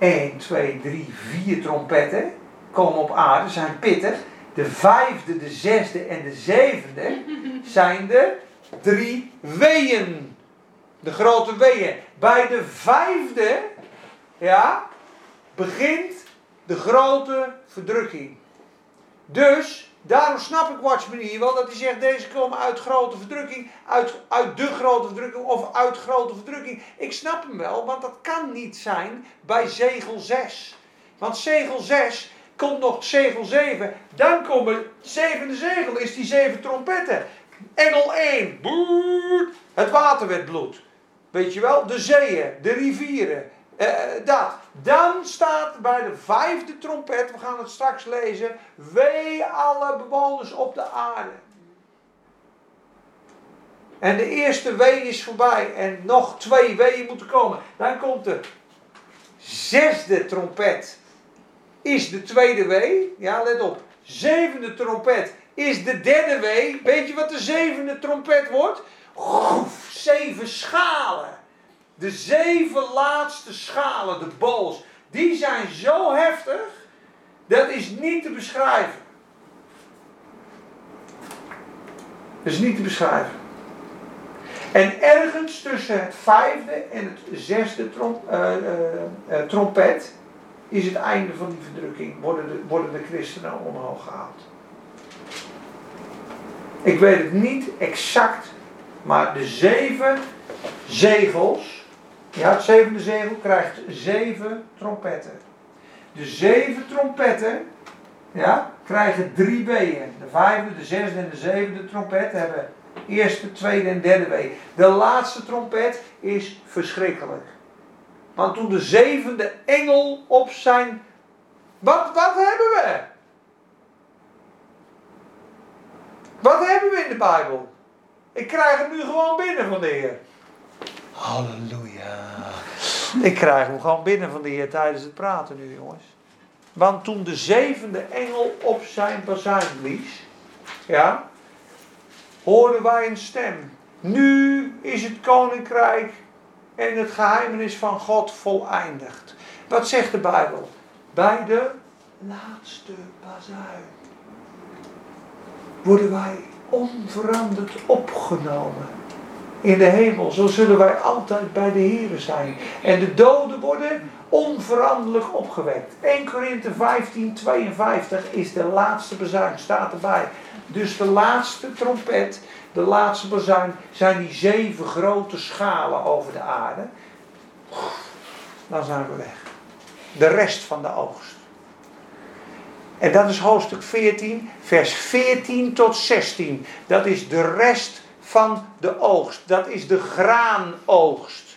1, 2, 3, 4 trompetten komen op aarde, zijn pittig. De vijfde, de zesde en de zevende [LAUGHS] zijn de drie weeën. De grote weeën. Bij de vijfde, ja, begint de grote verdrukking. Dus, daarom snap ik Watchman hier wel, dat hij zegt, deze komen uit grote verdrukking, uit, uit de grote verdrukking of uit grote verdrukking. Ik snap hem wel, want dat kan niet zijn bij zegel 6. Want zegel 6 komt nog zegel 7, dan komen zevende zegel, is die zeven trompetten. Engel 1, boet, het water werd bloed. Weet je wel, de zeeën, de rivieren, eh, dat. Dan staat bij de vijfde trompet, we gaan het straks lezen, wee alle bewoners op de aarde. En de eerste wee is voorbij en nog twee weeën moeten komen. Dan komt de zesde trompet, is de tweede wee. Ja, let op. Zevende trompet is de derde wee. Weet je wat de zevende trompet wordt? Groef, zeven schalen. De zeven laatste schalen, de bols, die zijn zo heftig, dat is niet te beschrijven. Dat is niet te beschrijven. En ergens tussen het vijfde en het zesde trom, uh, uh, uh, trompet is het einde van die verdrukking. Worden de, worden de christenen omhoog gehaald. Ik weet het niet exact, maar de zeven zegels ja, het zevende zegel krijgt zeven trompetten. De zeven trompetten ja, krijgen drie weeën. De vijfde, de zesde en de zevende trompet hebben eerste, tweede en derde wee. De laatste trompet is verschrikkelijk. Want toen de zevende engel op zijn. Wat, wat hebben we? Wat hebben we in de Bijbel? Ik krijg het nu gewoon binnen van de Heer. Halleluja. Ik krijg hem gewoon binnen van de Heer tijdens het praten nu, jongens. Want toen de zevende engel op zijn bazuin blies, ja, hoorden wij een stem. Nu is het koninkrijk en het geheimenis van God voleindigd. Wat zegt de Bijbel? Bij de laatste bazuin worden wij onveranderd opgenomen in de hemel. Zo zullen wij altijd bij de Here zijn. En de doden worden onveranderlijk opgewekt. 1 Korinthe 15, 52 is de laatste bezuin, staat erbij. Dus de laatste trompet, de laatste bezuin, zijn die zeven grote schalen over de aarde. Dan zijn we weg. De rest van de oogst. En dat is hoofdstuk 14, vers 14 tot 16. Dat is de rest van de oogst. Dat is de graanoogst.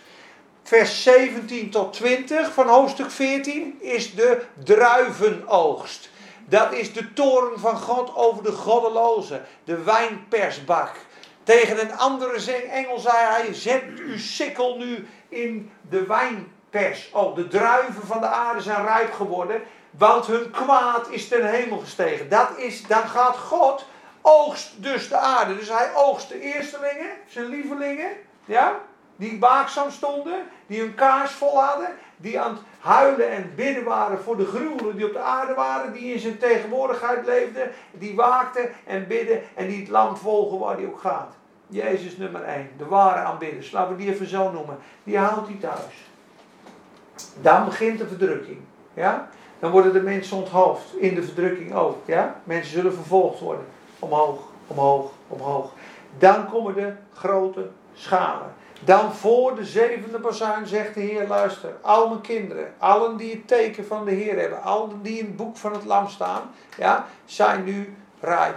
Vers 17 tot 20 van hoofdstuk 14 is de druivenoogst. Dat is de toren van God over de goddeloze, de wijnpersbak. Tegen een andere engel zei hij: Zet uw sikkel nu in de wijnpers. Oh, de druiven van de aarde zijn rijp geworden, want hun kwaad is ten hemel gestegen. Dat is, dan gaat God oogst dus de aarde. Dus hij oogst de eerstelingen, zijn lievelingen, ja, die waakzaam stonden, die hun kaars vol hadden, die aan het huilen en bidden waren voor de gruwelen die op de aarde waren, die in zijn tegenwoordigheid leefden, die waakten en bidden en die het land volgen waar hij ook gaat. Jezus nummer 1, de ware aanbidders, laten we die even zo noemen, die haalt hij thuis. Dan begint de verdrukking, ja. Dan worden de mensen onthoofd, in de verdrukking ook, ja. Mensen zullen vervolgd worden omhoog, omhoog, omhoog. Dan komen de grote schalen. Dan voor de zevende bazuin zegt de Heer, luister, al mijn kinderen, allen die het teken van de Heer hebben, allen die in het boek van het lam staan, ja, zijn nu rijp.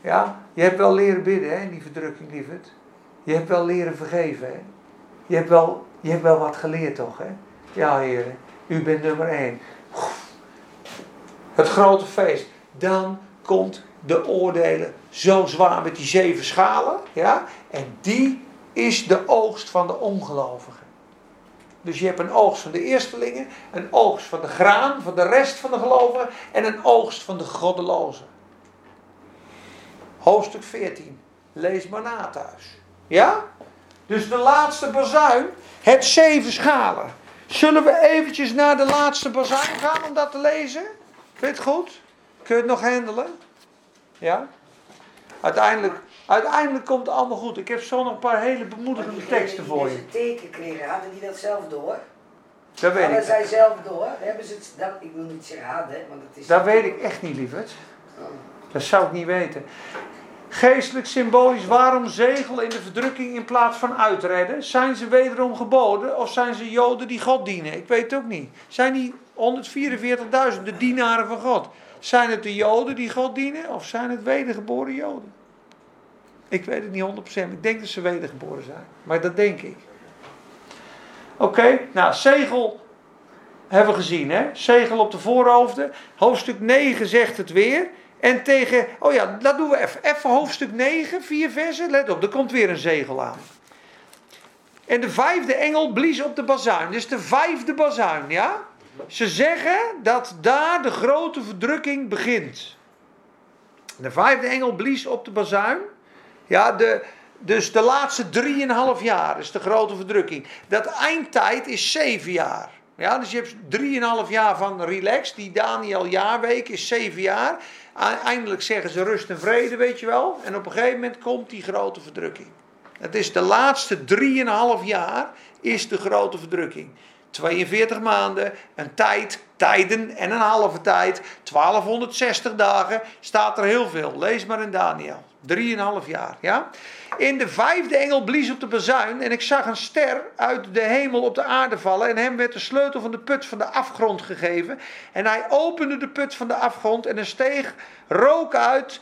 Ja, je hebt wel leren bidden hè, die verdrukking, lieverd. Je hebt wel leren vergeven. Hè? Je, hebt wel, je hebt wel wat geleerd toch? Hè? Ja, Heer, u bent nummer één. Het grote feest. Dan komt de oordelen zo zwaar met die zeven schalen. Ja? En die is de oogst van de ongelovigen. Dus je hebt een oogst van de eerstelingen, een oogst van de graan, van de rest van de gelovigen en een oogst van de goddelozen. Hoofdstuk 14. Lees maar na thuis. Ja? Dus de laatste bazuin, het zeven schalen. Zullen we eventjes naar de laatste bazuin gaan om dat te lezen? Vind je het goed? Kun je het nog handelen? Ja? Uiteindelijk, uiteindelijk komt het allemaal goed. Ik heb zo nog een paar hele bemoedigende teksten voor je. deze teken kregen, hadden die dat zelf door? Dat weet Hadden ik. zij zelf door? Hebben ze het, dat, ik wil niet zeggen hadden, want het is... Dat weet ik echt niet, lieverd. Oh. Dat zou ik niet weten. Geestelijk symbolisch, waarom zegel in de verdrukking in plaats van uitredden? Zijn ze wederom geboden of zijn ze Joden die God dienen? Ik weet het ook niet. Zijn die 144.000 de dienaren van God? Zijn het de Joden die God dienen of zijn het wedergeboren Joden? Ik weet het niet 100%. Ik denk dat ze wedergeboren zijn. Maar dat denk ik. Oké, nou, zegel hebben we gezien, hè? Zegel op de voorhoofden. Hoofdstuk 9 zegt het weer. En tegen, oh ja, dat doen we even. Even hoofdstuk 9, vier versen. Let op, er komt weer een zegel aan. En de vijfde engel blies op de bazuin. Dus de vijfde bazuin, ja? Ze zeggen dat daar de grote verdrukking begint. De vijfde engel blies op de bazuin. Ja, de, dus de laatste drieënhalf jaar is de grote verdrukking. Dat eindtijd is zeven jaar. Ja, dus je hebt drieënhalf jaar van relax. Die Daniel jaarweek is zeven jaar. Eindelijk zeggen ze rust en vrede, weet je wel. En op een gegeven moment komt die grote verdrukking. Het is de laatste drieënhalf jaar is de grote verdrukking. 42 maanden, een tijd, tijden en een halve tijd. 1260 dagen, staat er heel veel. Lees maar in Daniel. 3,5 jaar, ja? In de vijfde engel blies op de bazuin en ik zag een ster uit de hemel op de aarde vallen. En hem werd de sleutel van de put van de afgrond gegeven. En hij opende de put van de afgrond en er steeg rook uit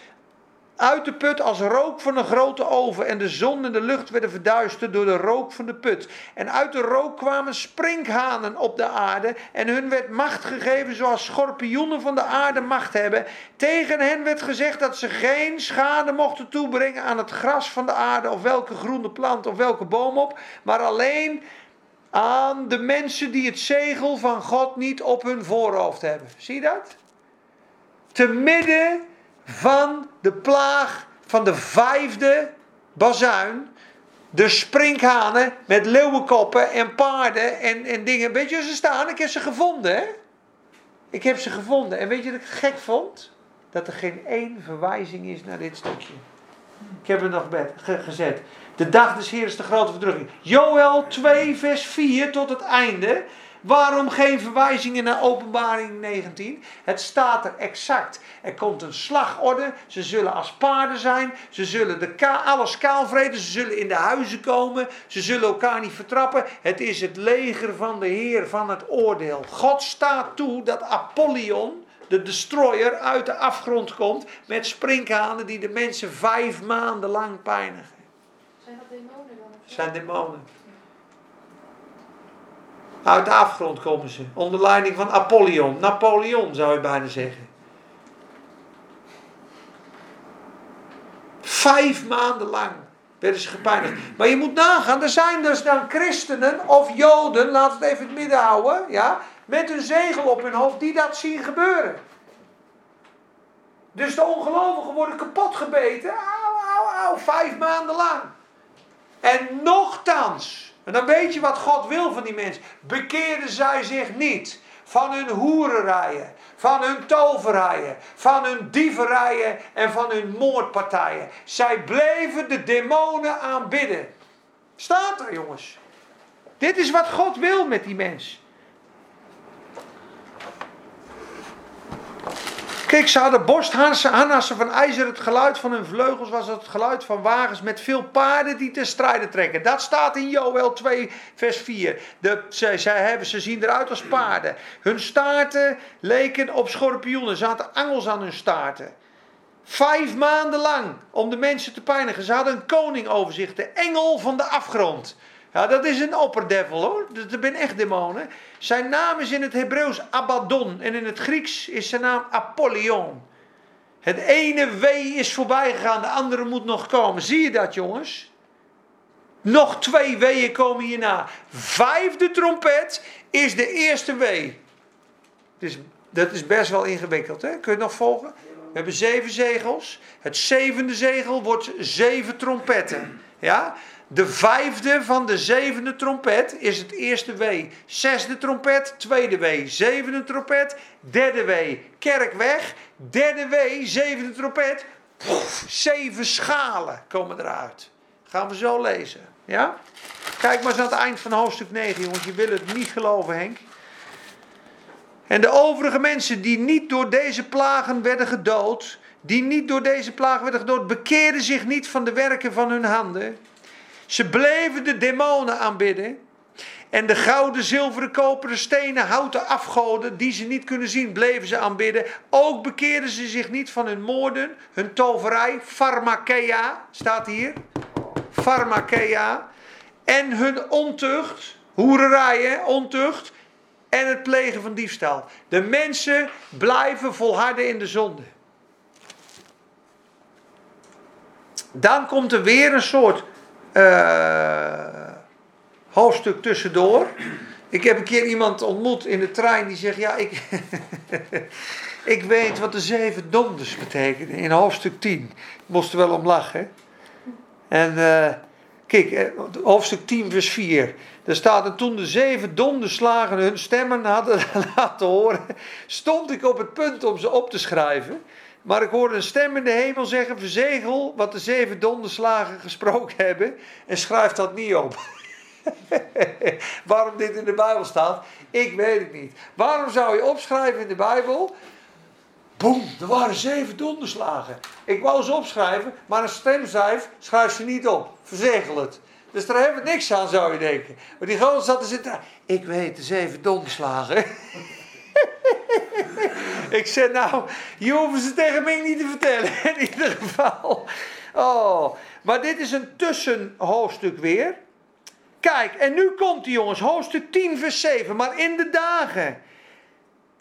uit de put als rook van een grote oven. En de zon en de lucht werden verduisterd door de rook van de put. En uit de rook kwamen sprinkhanen op de aarde. En hun werd macht gegeven zoals schorpioenen van de aarde macht hebben. Tegen hen werd gezegd dat ze geen schade mochten toebrengen aan het gras van de aarde. Of welke groene plant of welke boom op. Maar alleen aan de mensen die het zegel van God niet op hun voorhoofd hebben. Zie je dat? Te midden van de plaag van de vijfde bazuin. De sprinkhanen met leeuwenkoppen en paarden en, en dingen. Weet je waar ze staan? Ik heb ze gevonden? Ik heb ze gevonden. En weet je wat ik gek vond? Dat er geen één verwijzing is naar dit stukje. Ik heb het nog bed, ge- gezet. De dag des Heeren is de grote verdrukking. Joel 2, vers 4 tot het einde. Waarom geen verwijzingen naar openbaring 19? Het staat er exact. Er komt een slagorde. Ze zullen als paarden zijn. Ze zullen de ka alles kaalvreten. Ze zullen in de huizen komen. Ze zullen elkaar niet vertrappen. Het is het leger van de Heer van het oordeel. God staat toe dat Apollyon, de destroyer, uit de afgrond komt. Met sprinkhanen die de mensen vijf maanden lang pijnigen. Zijn dat demonen dan? zijn demonen. Uit de afgrond komen ze. Onder leiding van Apollyon. Napoleon zou je bijna zeggen. Vijf maanden lang werden ze gepijnigd. Maar je moet nagaan, er zijn dus dan christenen of joden, we het even in het midden houden, ja, met een zegel op hun hoofd die dat zien gebeuren. Dus de ongelovigen worden kapot gebeten, au, au, au, vijf maanden lang. En nochtans, en dan weet je wat God wil van die mensen, bekeerden zij zich niet van hun hoererijen, van hun toverijen, van hun dieverijen en van hun moordpartijen. Zij bleven de demonen aanbidden. Staat er, jongens. Dit is wat God wil met die mens. Kijk, ze hadden borstharnassen van ijzer. Het geluid van hun vleugels was het geluid van wagens met veel paarden die ten strijde trekken. Dat staat in Joel 2, vers 4. De, zij hebben, ze zien eruit als paarden. Hun staarten leken op schorpioenen. Er zaten angels aan hun staarten. Vijf maanden lang om de mensen te pijnigen. Ze hadden een koning over zich, de engel van de afgrond. Ja, dat is een opperdevil hoor. Dat zijn echt demonen. Zijn naam is in het Hebreeuws Abaddon en in het Grieks is zijn naam Apollyon. Het ene wee is voorbij gegaan, de andere moet nog komen. Zie je dat jongens? Nog twee weeën komen hierna. Vijfde trompet is de eerste wee. Dus dat is best wel ingewikkeld, hè? Kun je het nog volgen? We hebben zeven zegels. Het zevende zegel wordt zeven trompetten. Ja? De vijfde van de zevende trompet is het eerste wee. Zesde trompet, tweede wee. Zevende trompet, derde wee. Kerk weg. Derde wee, zevende trompet. Zeven schalen komen eruit. Gaan we zo lezen. Ja? Kijk maar eens aan het eind van hoofdstuk 9, jongens. Je wil het niet geloven, Henk. En de overige mensen die niet door deze plagen werden gedood, die niet door deze plagen werden gedood, bekeerden zich niet van de werken van hun handen. Ze bleven de demonen aanbidden. En de gouden, zilveren, koperen, stenen, houten afgoden die ze niet kunnen zien, bleven ze aanbidden. Ook bekeerden ze zich niet van hun moorden, hun toverij, pharmakeia, staat hier. Pharmakeia. En hun ontucht, hoererijen, ontucht. En het plegen van diefstal. De mensen blijven volharden in de zonde. Dan komt er weer een soort eh, hoofdstuk tussendoor. Ik heb een keer iemand ontmoet in de trein die zegt: Ja, ik, [LAUGHS] ik weet wat de zeven donders betekenen in hoofdstuk 10. Ik moest er wel om lachen. En uh, kijk, eh, hoofdstuk 10, vers 4. Daar staat: En toen de zeven donderslagen hun stemmen hadden [LAUGHS] laten horen, stond ik op het punt om ze op te schrijven. Maar ik hoorde een stem in de hemel zeggen: Verzegel wat de zeven donderslagen gesproken hebben en schrijf dat niet op. [LAUGHS] Waarom dit in de Bijbel staat, ik weet het niet. Waarom zou je opschrijven in de Bijbel? Boem, er waren zeven donderslagen. Ik wou ze opschrijven, maar een stem zei: schrijf ze niet op. Verzegel het. Dus daar hebben we niks aan, zou je denken. Maar die gozer zat te zitten. Ik weet de zeven donderslagen. [LAUGHS] [LAUGHS] ik zei, nou, je hoeft ze tegen mij niet te vertellen. [LAUGHS] In ieder geval. Oh, maar dit is een tussenhoofdstuk weer. Kijk, en nu komt die jongens, hoofdstuk 10, vers 7. Maar in de dagen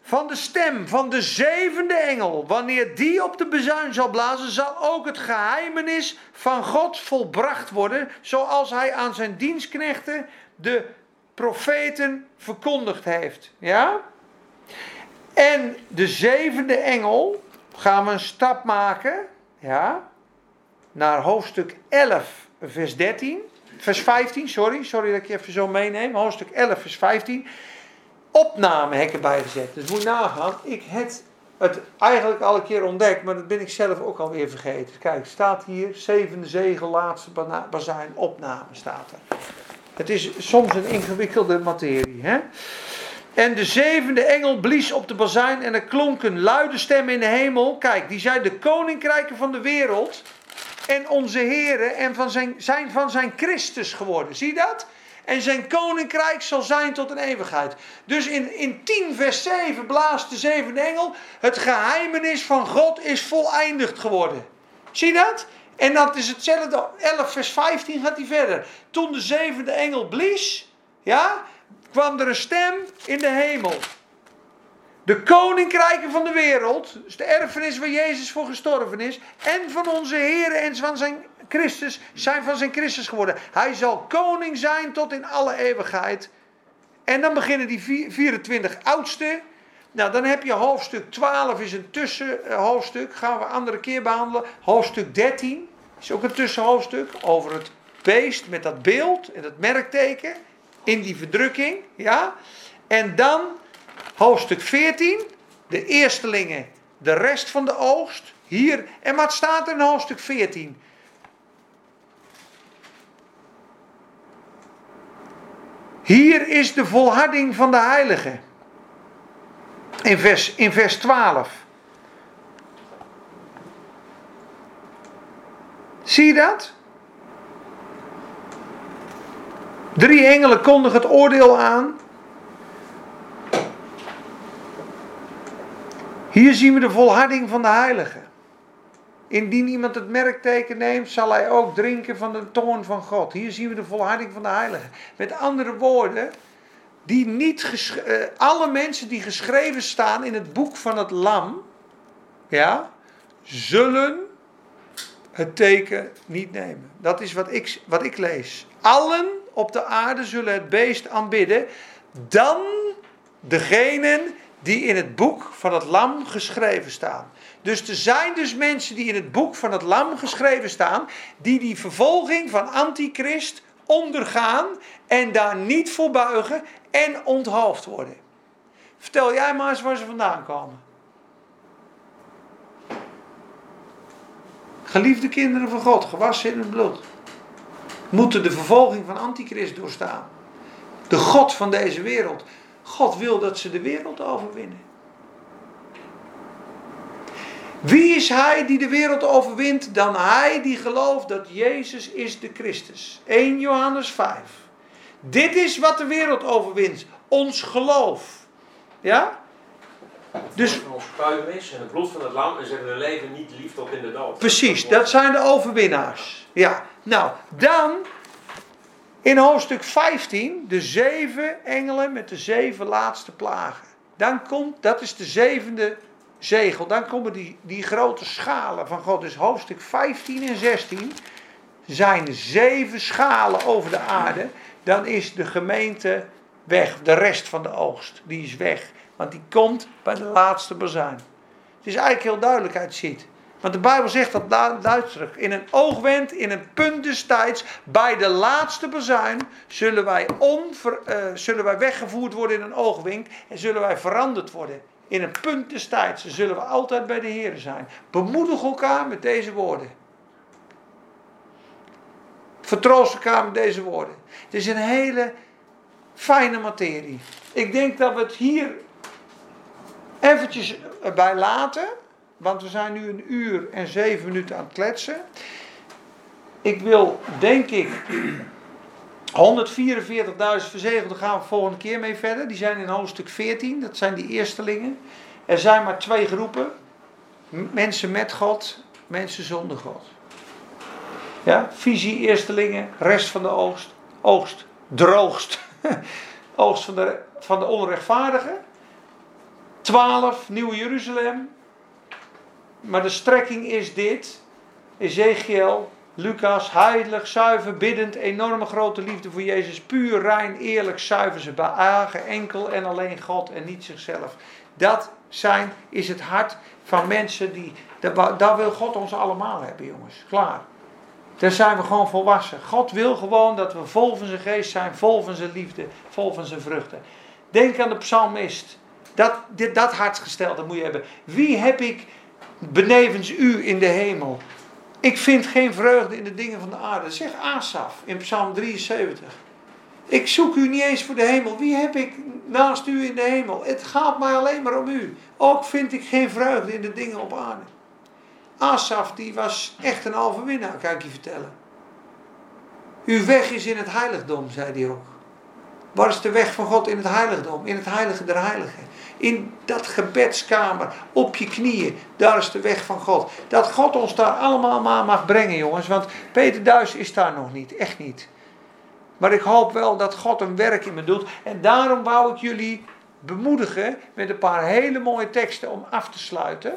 van de stem van de zevende engel, wanneer die op de bezuin zal blazen, zal ook het geheimenis van God volbracht worden, zoals hij aan zijn dienstknechten, de profeten, verkondigd heeft. Ja? En de zevende engel, gaan we een stap maken, ja, naar hoofdstuk 11, vers 13, vers 15, sorry, sorry dat ik je even zo meeneem, hoofdstuk 11, vers 15. Opname heb ik erbij gezet. Dus moet nagaan, ik heb het eigenlijk al een keer ontdekt, maar dat ben ik zelf ook alweer vergeten. Kijk, staat hier, zevende zegel, laatste bazuin, opname staat er. Het is soms een ingewikkelde materie, hè. En de zevende engel blies op de bazuin en er klonk een luide stem in de hemel. Kijk, die zei de koninkrijken van de wereld en onze heren en van zijn, zijn van zijn Christus geworden. Zie dat? En zijn koninkrijk zal zijn tot een eeuwigheid. Dus in, in 10 vers 7 blaast de zevende engel. Het geheimenis van God is voleindigd geworden. Zie dat? En dat is hetzelfde. 11 vers 15 gaat hij verder. Toen de zevende engel blies. Ja, kwam er een stem in de hemel. De koninkrijken van de wereld, dus de erfenis waar Jezus voor gestorven is, en van onze Heer en van zijn Christus, zijn van zijn Christus geworden. Hij zal koning zijn tot in alle eeuwigheid. En dan beginnen die 24 oudsten. Nou, dan heb je hoofdstuk 12 is een tussenhoofdstuk, gaan we een andere keer behandelen. Hoofdstuk 13 is ook een tussenhoofdstuk over het beest met dat beeld en dat merkteken in die verdrukking, ja. En dan hoofdstuk 14, de eerstelingen, de rest van de oogst, hier. En wat staat er in hoofdstuk 14? Hier is de volharding van de heilige. In vers, in vers 12. Zie je dat? Drie engelen kondigen het oordeel aan. Hier zien we de volharding van de heilige. Indien iemand het merkteken neemt, zal hij ook drinken van de toorn van God. Hier zien we de volharding van de heilige. Met andere woorden, die niet uh, alle mensen die geschreven staan in het boek van het lam, ja, zullen het teken niet nemen. Dat is wat ik, wat ik lees. Allen op de aarde zullen het beest aanbidden, dan degenen die in het boek van het lam geschreven staan. Dus er zijn dus mensen die in het boek van het lam geschreven staan, die die vervolging van antichrist ondergaan en daar niet voor buigen en onthoofd worden. Vertel jij maar eens waar ze vandaan komen. Geliefde kinderen van God, gewassen in het bloed, moeten de vervolging van antichrist doorstaan. De God van deze wereld. God wil dat ze de wereld overwinnen. Wie is hij die de wereld overwint dan hij die gelooft dat Jezus is de Christus? 1 Johannes 5. Dit is wat de wereld overwint. Ons geloof. Ja? Dus Van ons getuigenis en het bloed van het lam en ze hebben hun leven niet lief tot in de dood. Precies, dat zijn de overwinnaars. Ja, nou, dan in hoofdstuk 15, de zeven engelen met de zeven laatste plagen. Dan komt, dat is de zevende zegel, dan komen die, die grote schalen van God. Dus hoofdstuk 15 en 16 zijn zeven schalen over de aarde. Dan is de gemeente weg, de rest van de oogst, die is weg. Want die komt bij de laatste bazuin. Het is eigenlijk heel duidelijk uit ziet. Want de Bijbel zegt dat du- duidelijk. In een oogwenk, in een punt des tijds, bij de laatste bezuin, zullen wij, onver, eh, zullen wij weggevoerd worden in een oogwenk en zullen wij veranderd worden. In een punt des tijds zullen we altijd bij de Heer zijn. Bemoedig elkaar met deze woorden. Vertroost elkaar met deze woorden. Het is een hele fijne materie. Ik denk dat we het hier eventjes bij laten. Want we zijn nu een uur en zeven minuten aan het kletsen. Ik wil, denk ik, 144.000 verzegelden gaan we volgende keer mee verder. Die zijn in hoofdstuk 14, dat zijn die eerstelingen. Er zijn maar twee groepen. Mensen met God, mensen zonder God. Ja, visie, eerstelingen, rest van de oogst. Oogst, droogst. [LAUGHS] oogst van de, van de onrechtvaardigen. 12, Nieuwe Jeruzalem. Maar de strekking is dit. Ezekiel, Lucas, heilig, zuiver, biddend, enorme grote liefde voor Jezus. Puur, rein, eerlijk, zuiver. Ze beagen enkel en alleen God en niet zichzelf. Dat zijn, is het hart van mensen die... Daar wil God ons allemaal hebben, jongens. Klaar. Daar zijn we gewoon volwassen. God wil gewoon dat we vol van zijn geest zijn, vol van zijn liefde, vol van zijn vruchten. Denk aan de psalmist. Dat, dit, dat hartsgestelde moet je hebben. Wie heb ik benevens u in de hemel? Ik vind geen vreugde in de dingen van de aarde. Zeg Asaf in Psalm 73. Ik zoek u niet eens voor de hemel. Wie heb ik naast u in de hemel? Het gaat mij alleen maar om u. Ook vind ik geen vreugde in de dingen op aarde. Asaf die was echt een overwinnaar, kan ik je vertellen. Uw weg is in het heiligdom, zei hij ook. Waar is de weg van God in het heiligdom? In het heilige der heiligen. In dat gebedskamer, op je knieën, daar is de weg van God. Dat God ons daar allemaal maar mag brengen, jongens. Want Peter Duis is daar nog niet, echt niet. Maar ik hoop wel dat God een werk in me doet. En daarom wou ik jullie bemoedigen met een paar hele mooie teksten om af te sluiten.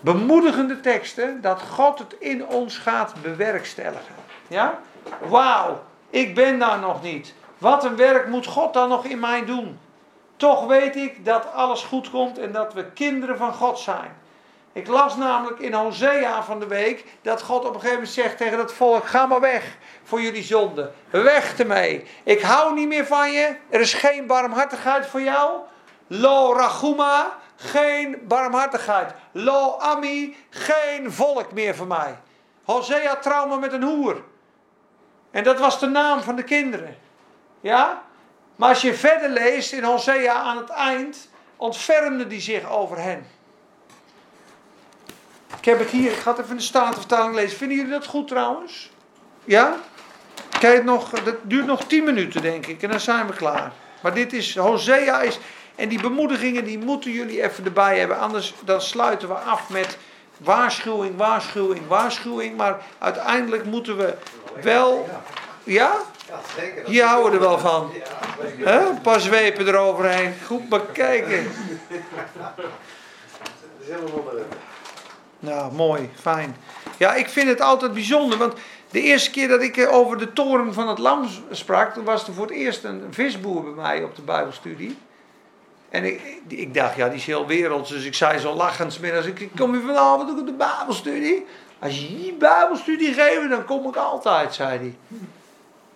Bemoedigende teksten dat God het in ons gaat bewerkstelligen. Ja? Wauw, ik ben daar nog niet. Wat een werk moet God dan nog in mij doen? Toch weet ik dat alles goed komt en dat we kinderen van God zijn. Ik las namelijk in Hosea van de week dat God op een gegeven moment zegt tegen het volk: Ga maar weg voor jullie zonde. Weg ermee. Ik hou niet meer van je. Er is geen barmhartigheid voor jou. Lo rachuma, geen barmhartigheid. Lo ami, geen volk meer voor mij. Hosea trauma met een hoer. En dat was de naam van de kinderen. Ja? Maar als je verder leest in Hosea aan het eind, ontfermde die zich over hen. Ik heb het hier, ik ga het even in de Statenvertaling lezen. Vinden jullie dat goed trouwens? Ja? Kijk, nog, dat duurt nog 10 minuten denk ik en dan zijn we klaar. Maar dit is, Hosea is, en die bemoedigingen die moeten jullie even erbij hebben. Anders dan sluiten we af met waarschuwing, waarschuwing, waarschuwing. Maar uiteindelijk moeten we wel, ja? Hier houden er wel van. Hè? Een paar zwepen eroverheen. Goed bekijken. [LAUGHS] Nou, mooi, fijn. Ja, ik vind het altijd bijzonder, want de eerste keer dat ik eh, over de toren van het lam sprak, toen was er voor het eerst een visboer bij mij op de Bijbelstudie. En ik, ik dacht, ja, die is heel werelds. Dus ik zei zo lachend, middags, ik kom je vanavond ook op de Bijbelstudie? Als je die Bijbelstudie geeft, dan kom ik altijd, zei hij.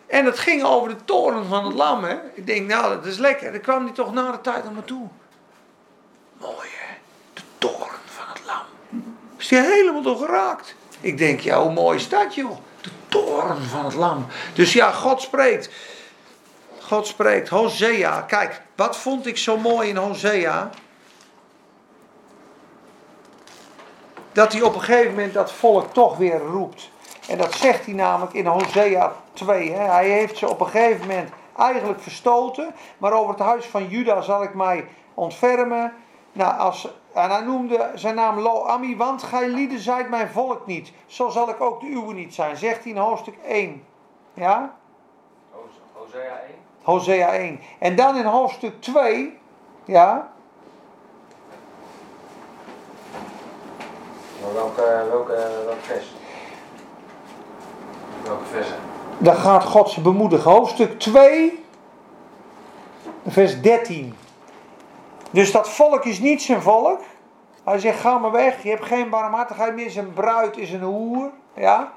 En het ging over de toren van het lam, hè. Ik denk, nou, dat is lekker. Dan kwam hij toch na de tijd naar me toe. Mooi, hè? De toren van het lam. Is die helemaal door geraakt? Ik denk, ja, hoe mooi is dat, joh? De toren van het lam. Dus ja, God spreekt. God spreekt. Hosea. Kijk, wat vond ik zo mooi in Hosea? Dat hij op een gegeven moment dat volk toch weer roept. En dat zegt hij namelijk in Hosea 2. Hè. Hij heeft ze op een gegeven moment eigenlijk verstoten. Maar over het huis van Juda zal ik mij ontfermen. Nou, als, en hij noemde zijn naam Lo-Ami. Want gij lieden zijt mijn volk niet. Zo zal ik ook de uwe niet zijn. Zegt hij in hoofdstuk 1. Ja? Hosea 1. Hosea 1. En dan in hoofdstuk 2, ja, Maar welke, welke, welke vers? Welke dan gaat God ze bemoedigen. Hoofdstuk 2, vers 13. Dus dat volk is niet zijn volk. Hij zegt, ga maar weg, je hebt geen barmhartigheid meer, zijn bruid is een hoer. Ja?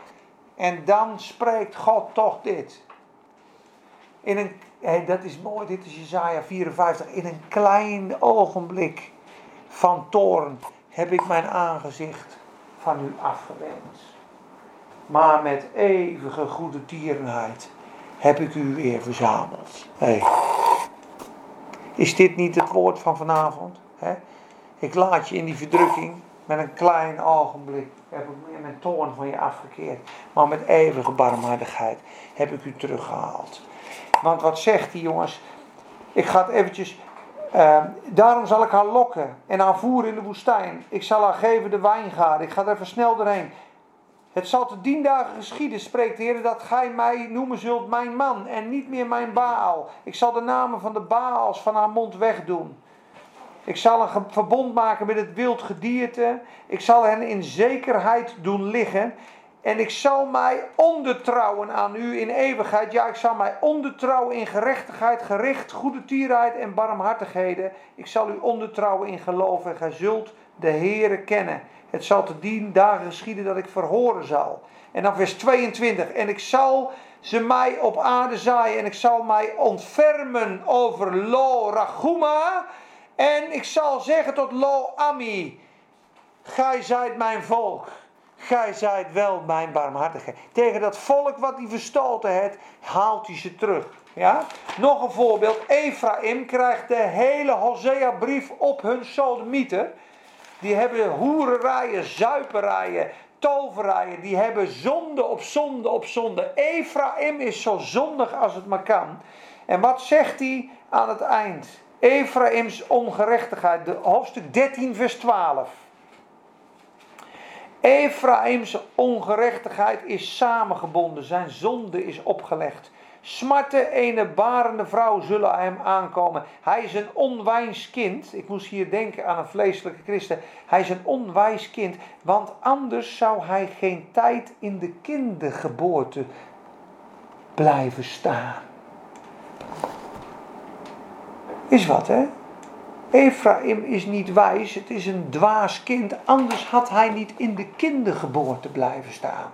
En dan spreekt God toch dit. In een, hé, dat is mooi, dit is Jezaja 54. In een klein ogenblik van toorn heb ik mijn aangezicht van u afgewend. Maar met eeuwige goede tierenheid heb ik u weer verzameld. Hé. Is dit niet het woord van vanavond? Ik laat je in die verdrukking met een klein ogenblik. Heb ik mijn toorn van je afgekeerd. Maar met eeuwige barmhartigheid heb ik u teruggehaald. Want wat zegt die jongens? Ik ga het eventjes. eh, daarom zal ik haar lokken en haar voeren in de woestijn. Ik zal haar geven de wijngaard. Ik ga er even snel doorheen. Het zal te dien dagen geschieden, spreekt de Heer, dat gij mij noemen zult mijn man en niet meer mijn Baal. Ik zal de namen van de Baals van haar mond wegdoen. Ik zal een verbond maken met het wild gedierte. Ik zal hen in zekerheid doen liggen. En ik zal mij ondertrouwen aan u in eeuwigheid. Ja, ik zal mij ondertrouwen in gerechtigheid, gericht, goede tierheid en barmhartigheden. Ik zal u ondertrouwen in geloof en gij zult de Heere kennen. Het zal te dien dagen geschieden dat ik verhoren zal. En dan vers 22. En ik zal ze mij op aarde zaaien en ik zal mij ontfermen over Lo Rachuma. En ik zal zeggen tot Lo Ami. Gij zijt mijn volk. Gij zijt wel mijn barmhartige. Tegen dat volk wat hij verstoten heeft, haalt hij ze terug. Ja? Nog een voorbeeld. Ephraim krijgt de hele Hosea-brief op hun sodomieter. Die hebben hoererijen, zuiperijen, toverijen. Die hebben zonde op zonde op zonde. Ephraim is zo zondig als het maar kan. En wat zegt hij aan het eind? Ephraims ongerechtigheid. Hoofdstuk 13 vers 12. Ephraims ongerechtigheid is samengebonden, zijn zonde is opgelegd. Smarte ene barende vrouw zullen hem aankomen. Hij is een onwijs kind. Ik moest hier denken aan een vleeselijke christen. Hij is een onwijs kind, want anders zou hij geen tijd in de kindergeboorte blijven staan. Is wat, hè? Ephraim is niet wijs, het is een dwaas kind, anders had hij niet in de kindergeboorte blijven staan.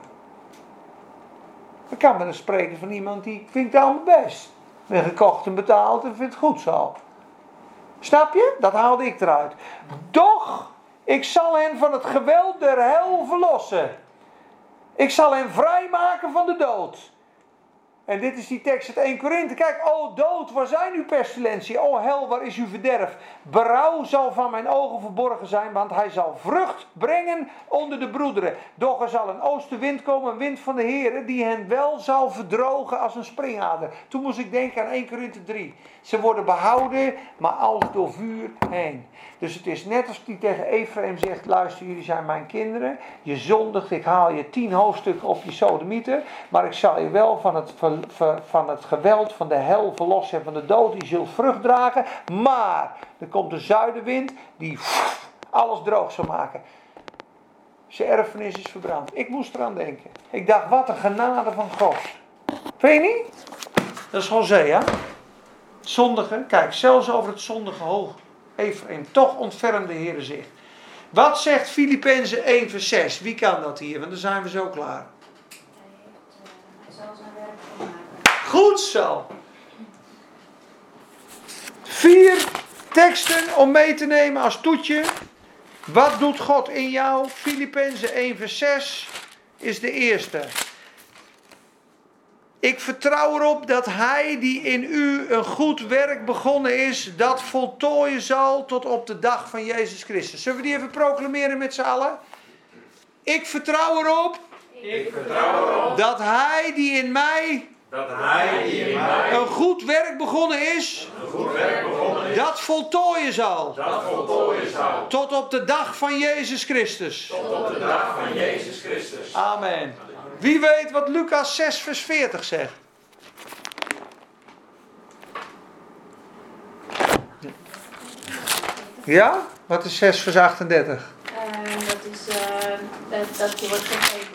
Ik kan eens spreken van iemand die vindt het allemaal best. Ben gekocht en betaald en vindt het goed zo. Snap je? Dat haalde ik eruit. Doch, ik zal hen van het geweld der hel verlossen. Ik zal hen vrijmaken van de dood. En dit is die tekst uit 1 Korinthe. Kijk, o dood, waar zijn uw pestilentie? O hel, waar is uw verderf? Berouw zal van mijn ogen verborgen zijn, want hij zal vrucht brengen onder de broederen. Doch er zal een oostenwind komen, een wind van de Heer, die hen wel zal verdrogen als een springader. Toen moest ik denken aan 1 Korinthe 3. Ze worden behouden, maar als door vuur heen. Dus het is net als die tegen Ephraim zegt, luister, jullie zijn mijn kinderen. Je zondigt, ik haal je tien hoofdstukken op je sodemieter. Maar ik zal je wel van het, ver- ver- van het geweld, van de hel verlossen en van de dood. Die zult vrucht dragen. Maar er komt een zuidenwind die alles droog zal maken. Zijn erfenis is verbrand. Ik moest eraan denken. Ik dacht, wat een genade van God. Vind je niet? Dat is Hosea. Zondige, kijk, zelfs over het zondige ho- Ephraim, toch ontfermde de Heer zich. Wat zegt Filippenzen 1 vers 6? Wie kan dat hier? Want dan zijn we zo klaar. Hij, heeft, eh, hij zal zijn werk volmaken. Goed zo. Vier teksten om mee te nemen als toetje. Wat doet God in jou? Filippenzen 1 vers 6 is de eerste. Ik vertrouw erop dat Hij die in u een goed werk begonnen is, dat voltooien zal tot op de dag van Jezus Christus. Zullen we die even proclameren met z'n allen? Ik vertrouw erop Ik vertrouw erop dat Hij die in mij dat Hij die in mij een goed werk begonnen is, een goed werk begonnen is, dat voltooien zal. dat voltooien zal. Tot op de dag van Jezus Christus. Tot op de dag van Jezus Christus. Amen. Wie weet wat Lucas 6, vers 40 zegt? Ja? Wat is 6, vers 38? Eh, dat is eh, dat, dat je wordt gegeven,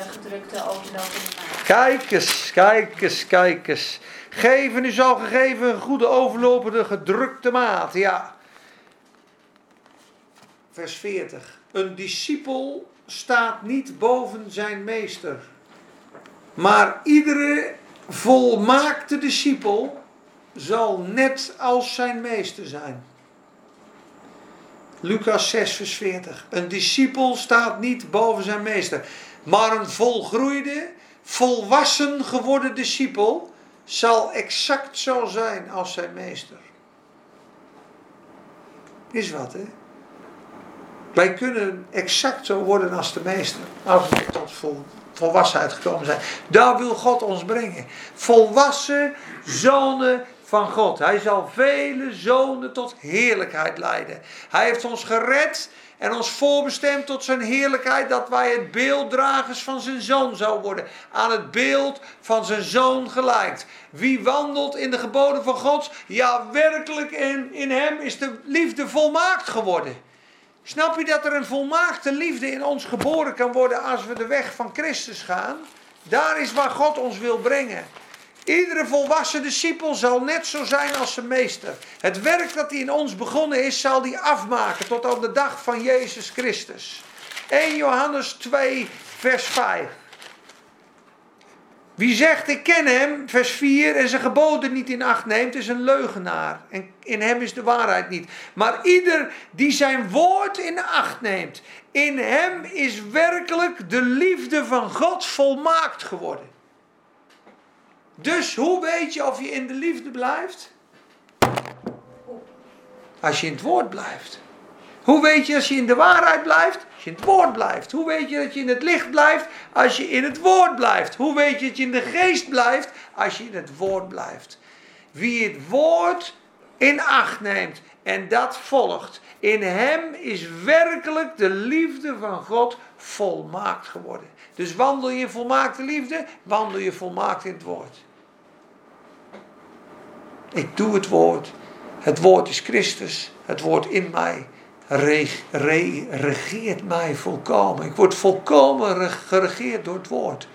gedrukte overlopende maat. Kijk eens, kijk eens, kijk eens. Geven u zal gegeven een goede overlopende gedrukte maat. Ja. Vers 40. Een discipel staat niet boven zijn meester. Maar iedere volmaakte discipel zal net als zijn meester zijn. Lucas 6, vers 40. Een discipel staat niet boven zijn meester. Maar een volgroeide, volwassen geworden discipel zal exact zo zijn als zijn meester. Is wat, hè? Wij kunnen exact zo worden als de meester. Als we tot vol, volwassenheid gekomen zijn. Daar wil God ons brengen. Volwassen zonen van God. Hij zal vele zonen tot heerlijkheid leiden. Hij heeft ons gered en ons voorbestemd tot zijn heerlijkheid, dat wij het beelddragers van zijn zoon zouden worden. Aan het beeld van zijn zoon gelijkt. Wie wandelt in de geboden van God? Ja, werkelijk in, in hem is de liefde volmaakt geworden. Snap je dat er een volmaakte liefde in ons geboren kan worden als we de weg van Christus gaan? Daar is waar God ons wil brengen. Iedere volwassen discipel zal net zo zijn als zijn meester. Het werk dat hij in ons begonnen is, zal hij afmaken tot aan de dag van Jezus Christus. 1 Johannes 2, vers 5. Wie zegt ik ken hem, vers 4, en zijn geboden niet in acht neemt, is een leugenaar. En in hem is de waarheid niet. Maar ieder die zijn woord in acht neemt, in hem is werkelijk de liefde van God volmaakt geworden. Dus hoe weet je of je in de liefde blijft? Als je in het woord blijft. Hoe weet je als je in de waarheid blijft? Als je in het woord blijft. Hoe weet je dat je in het licht blijft? Als je in het woord blijft. Hoe weet je dat je in de geest blijft? Als je in het woord blijft. Wie het woord in acht neemt en dat volgt. In hem is werkelijk de liefde van God volmaakt geworden. Dus wandel je in volmaakte liefde, wandel je volmaakt in het woord. Ik doe het woord. Het woord is Christus. Het woord in mij re, re, regeert mij volkomen. Ik word volkomen re- geregeerd door het woord.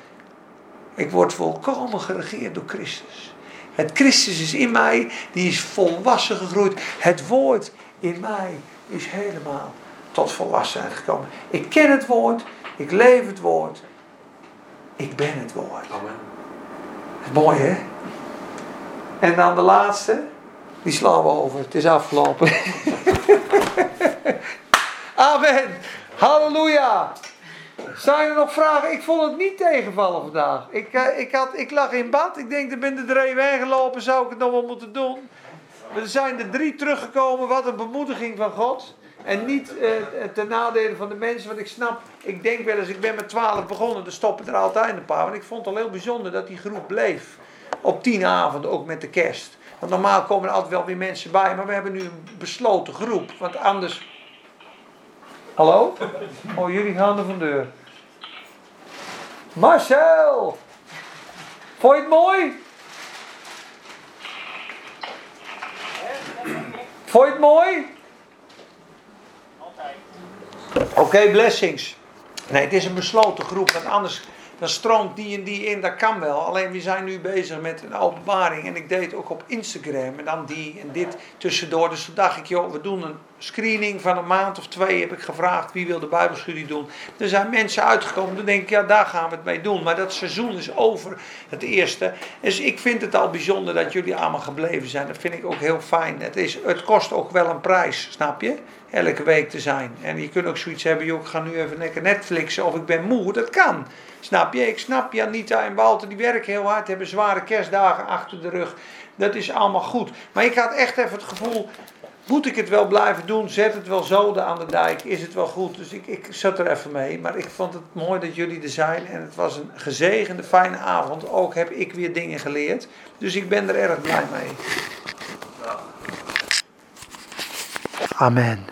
Ik word volkomen geregeerd door Christus. Het Christus is in mij, die is volwassen gegroeid. Het woord in mij is helemaal tot volwassenheid gekomen. Ik ken het woord, ik leef het woord, ik ben het woord. Amen. Dat is mooi hè? En dan de laatste, die slaan we over. Het is afgelopen. [LAUGHS] Amen. Halleluja. Zijn er nog vragen? Ik vond het niet tegenvallen vandaag. Ik, eh, ik, had, ik lag in bad. Ik denk, er ben er drie weggelopen. Zou ik het nog wel moeten doen? Er zijn er drie teruggekomen. Wat een bemoediging van God. En niet eh, ten nadele van de mensen. Want ik snap, ik denk wel eens, ik ben met twaalf begonnen. Er stoppen er altijd een paar. Want ik vond het al heel bijzonder dat die groep bleef. Op tien avonden, ook met de kerst. Want normaal komen er altijd wel weer mensen bij. Maar we hebben nu een besloten groep. Want anders... Hallo? Oh, jullie gaan er van deur. Marcel! Vond je het mooi? Vond je het mooi? Oké, blessings. Nee, het is een besloten groep, want anders dan stroomt die en die in, dat kan wel. Alleen we zijn nu bezig met een openbaring en ik deed ook op Instagram en dan die en dit tussendoor. Dus toen dacht ik, joh, we doen een screening van een maand of twee, heb ik gevraagd wie wil de Bijbelstudie doen. Er zijn mensen uitgekomen, dan denk ik, ja, daar gaan we het mee doen. Maar dat seizoen is over, het eerste. Dus ik vind het al bijzonder dat jullie allemaal gebleven zijn. Dat vind ik ook heel fijn. Het, is, het kost ook wel een prijs, snap je? Elke week te zijn. En je kunt ook zoiets hebben, joh, ik ga nu even lekker Netflixen of ik ben moe. Dat kan. Snap je? Ik snap Janita en Walter, die werken heel hard, hebben zware kerstdagen achter de rug. Dat is allemaal goed. Maar ik had echt even het gevoel, moet ik het wel blijven doen? Zet het wel zoden aan de dijk? Is het wel goed? Dus ik, ik zat er even mee. Maar ik vond het mooi dat jullie er zijn. En het was een gezegende, fijne avond. Ook heb ik weer dingen geleerd. Dus ik ben er erg blij mee. Amen.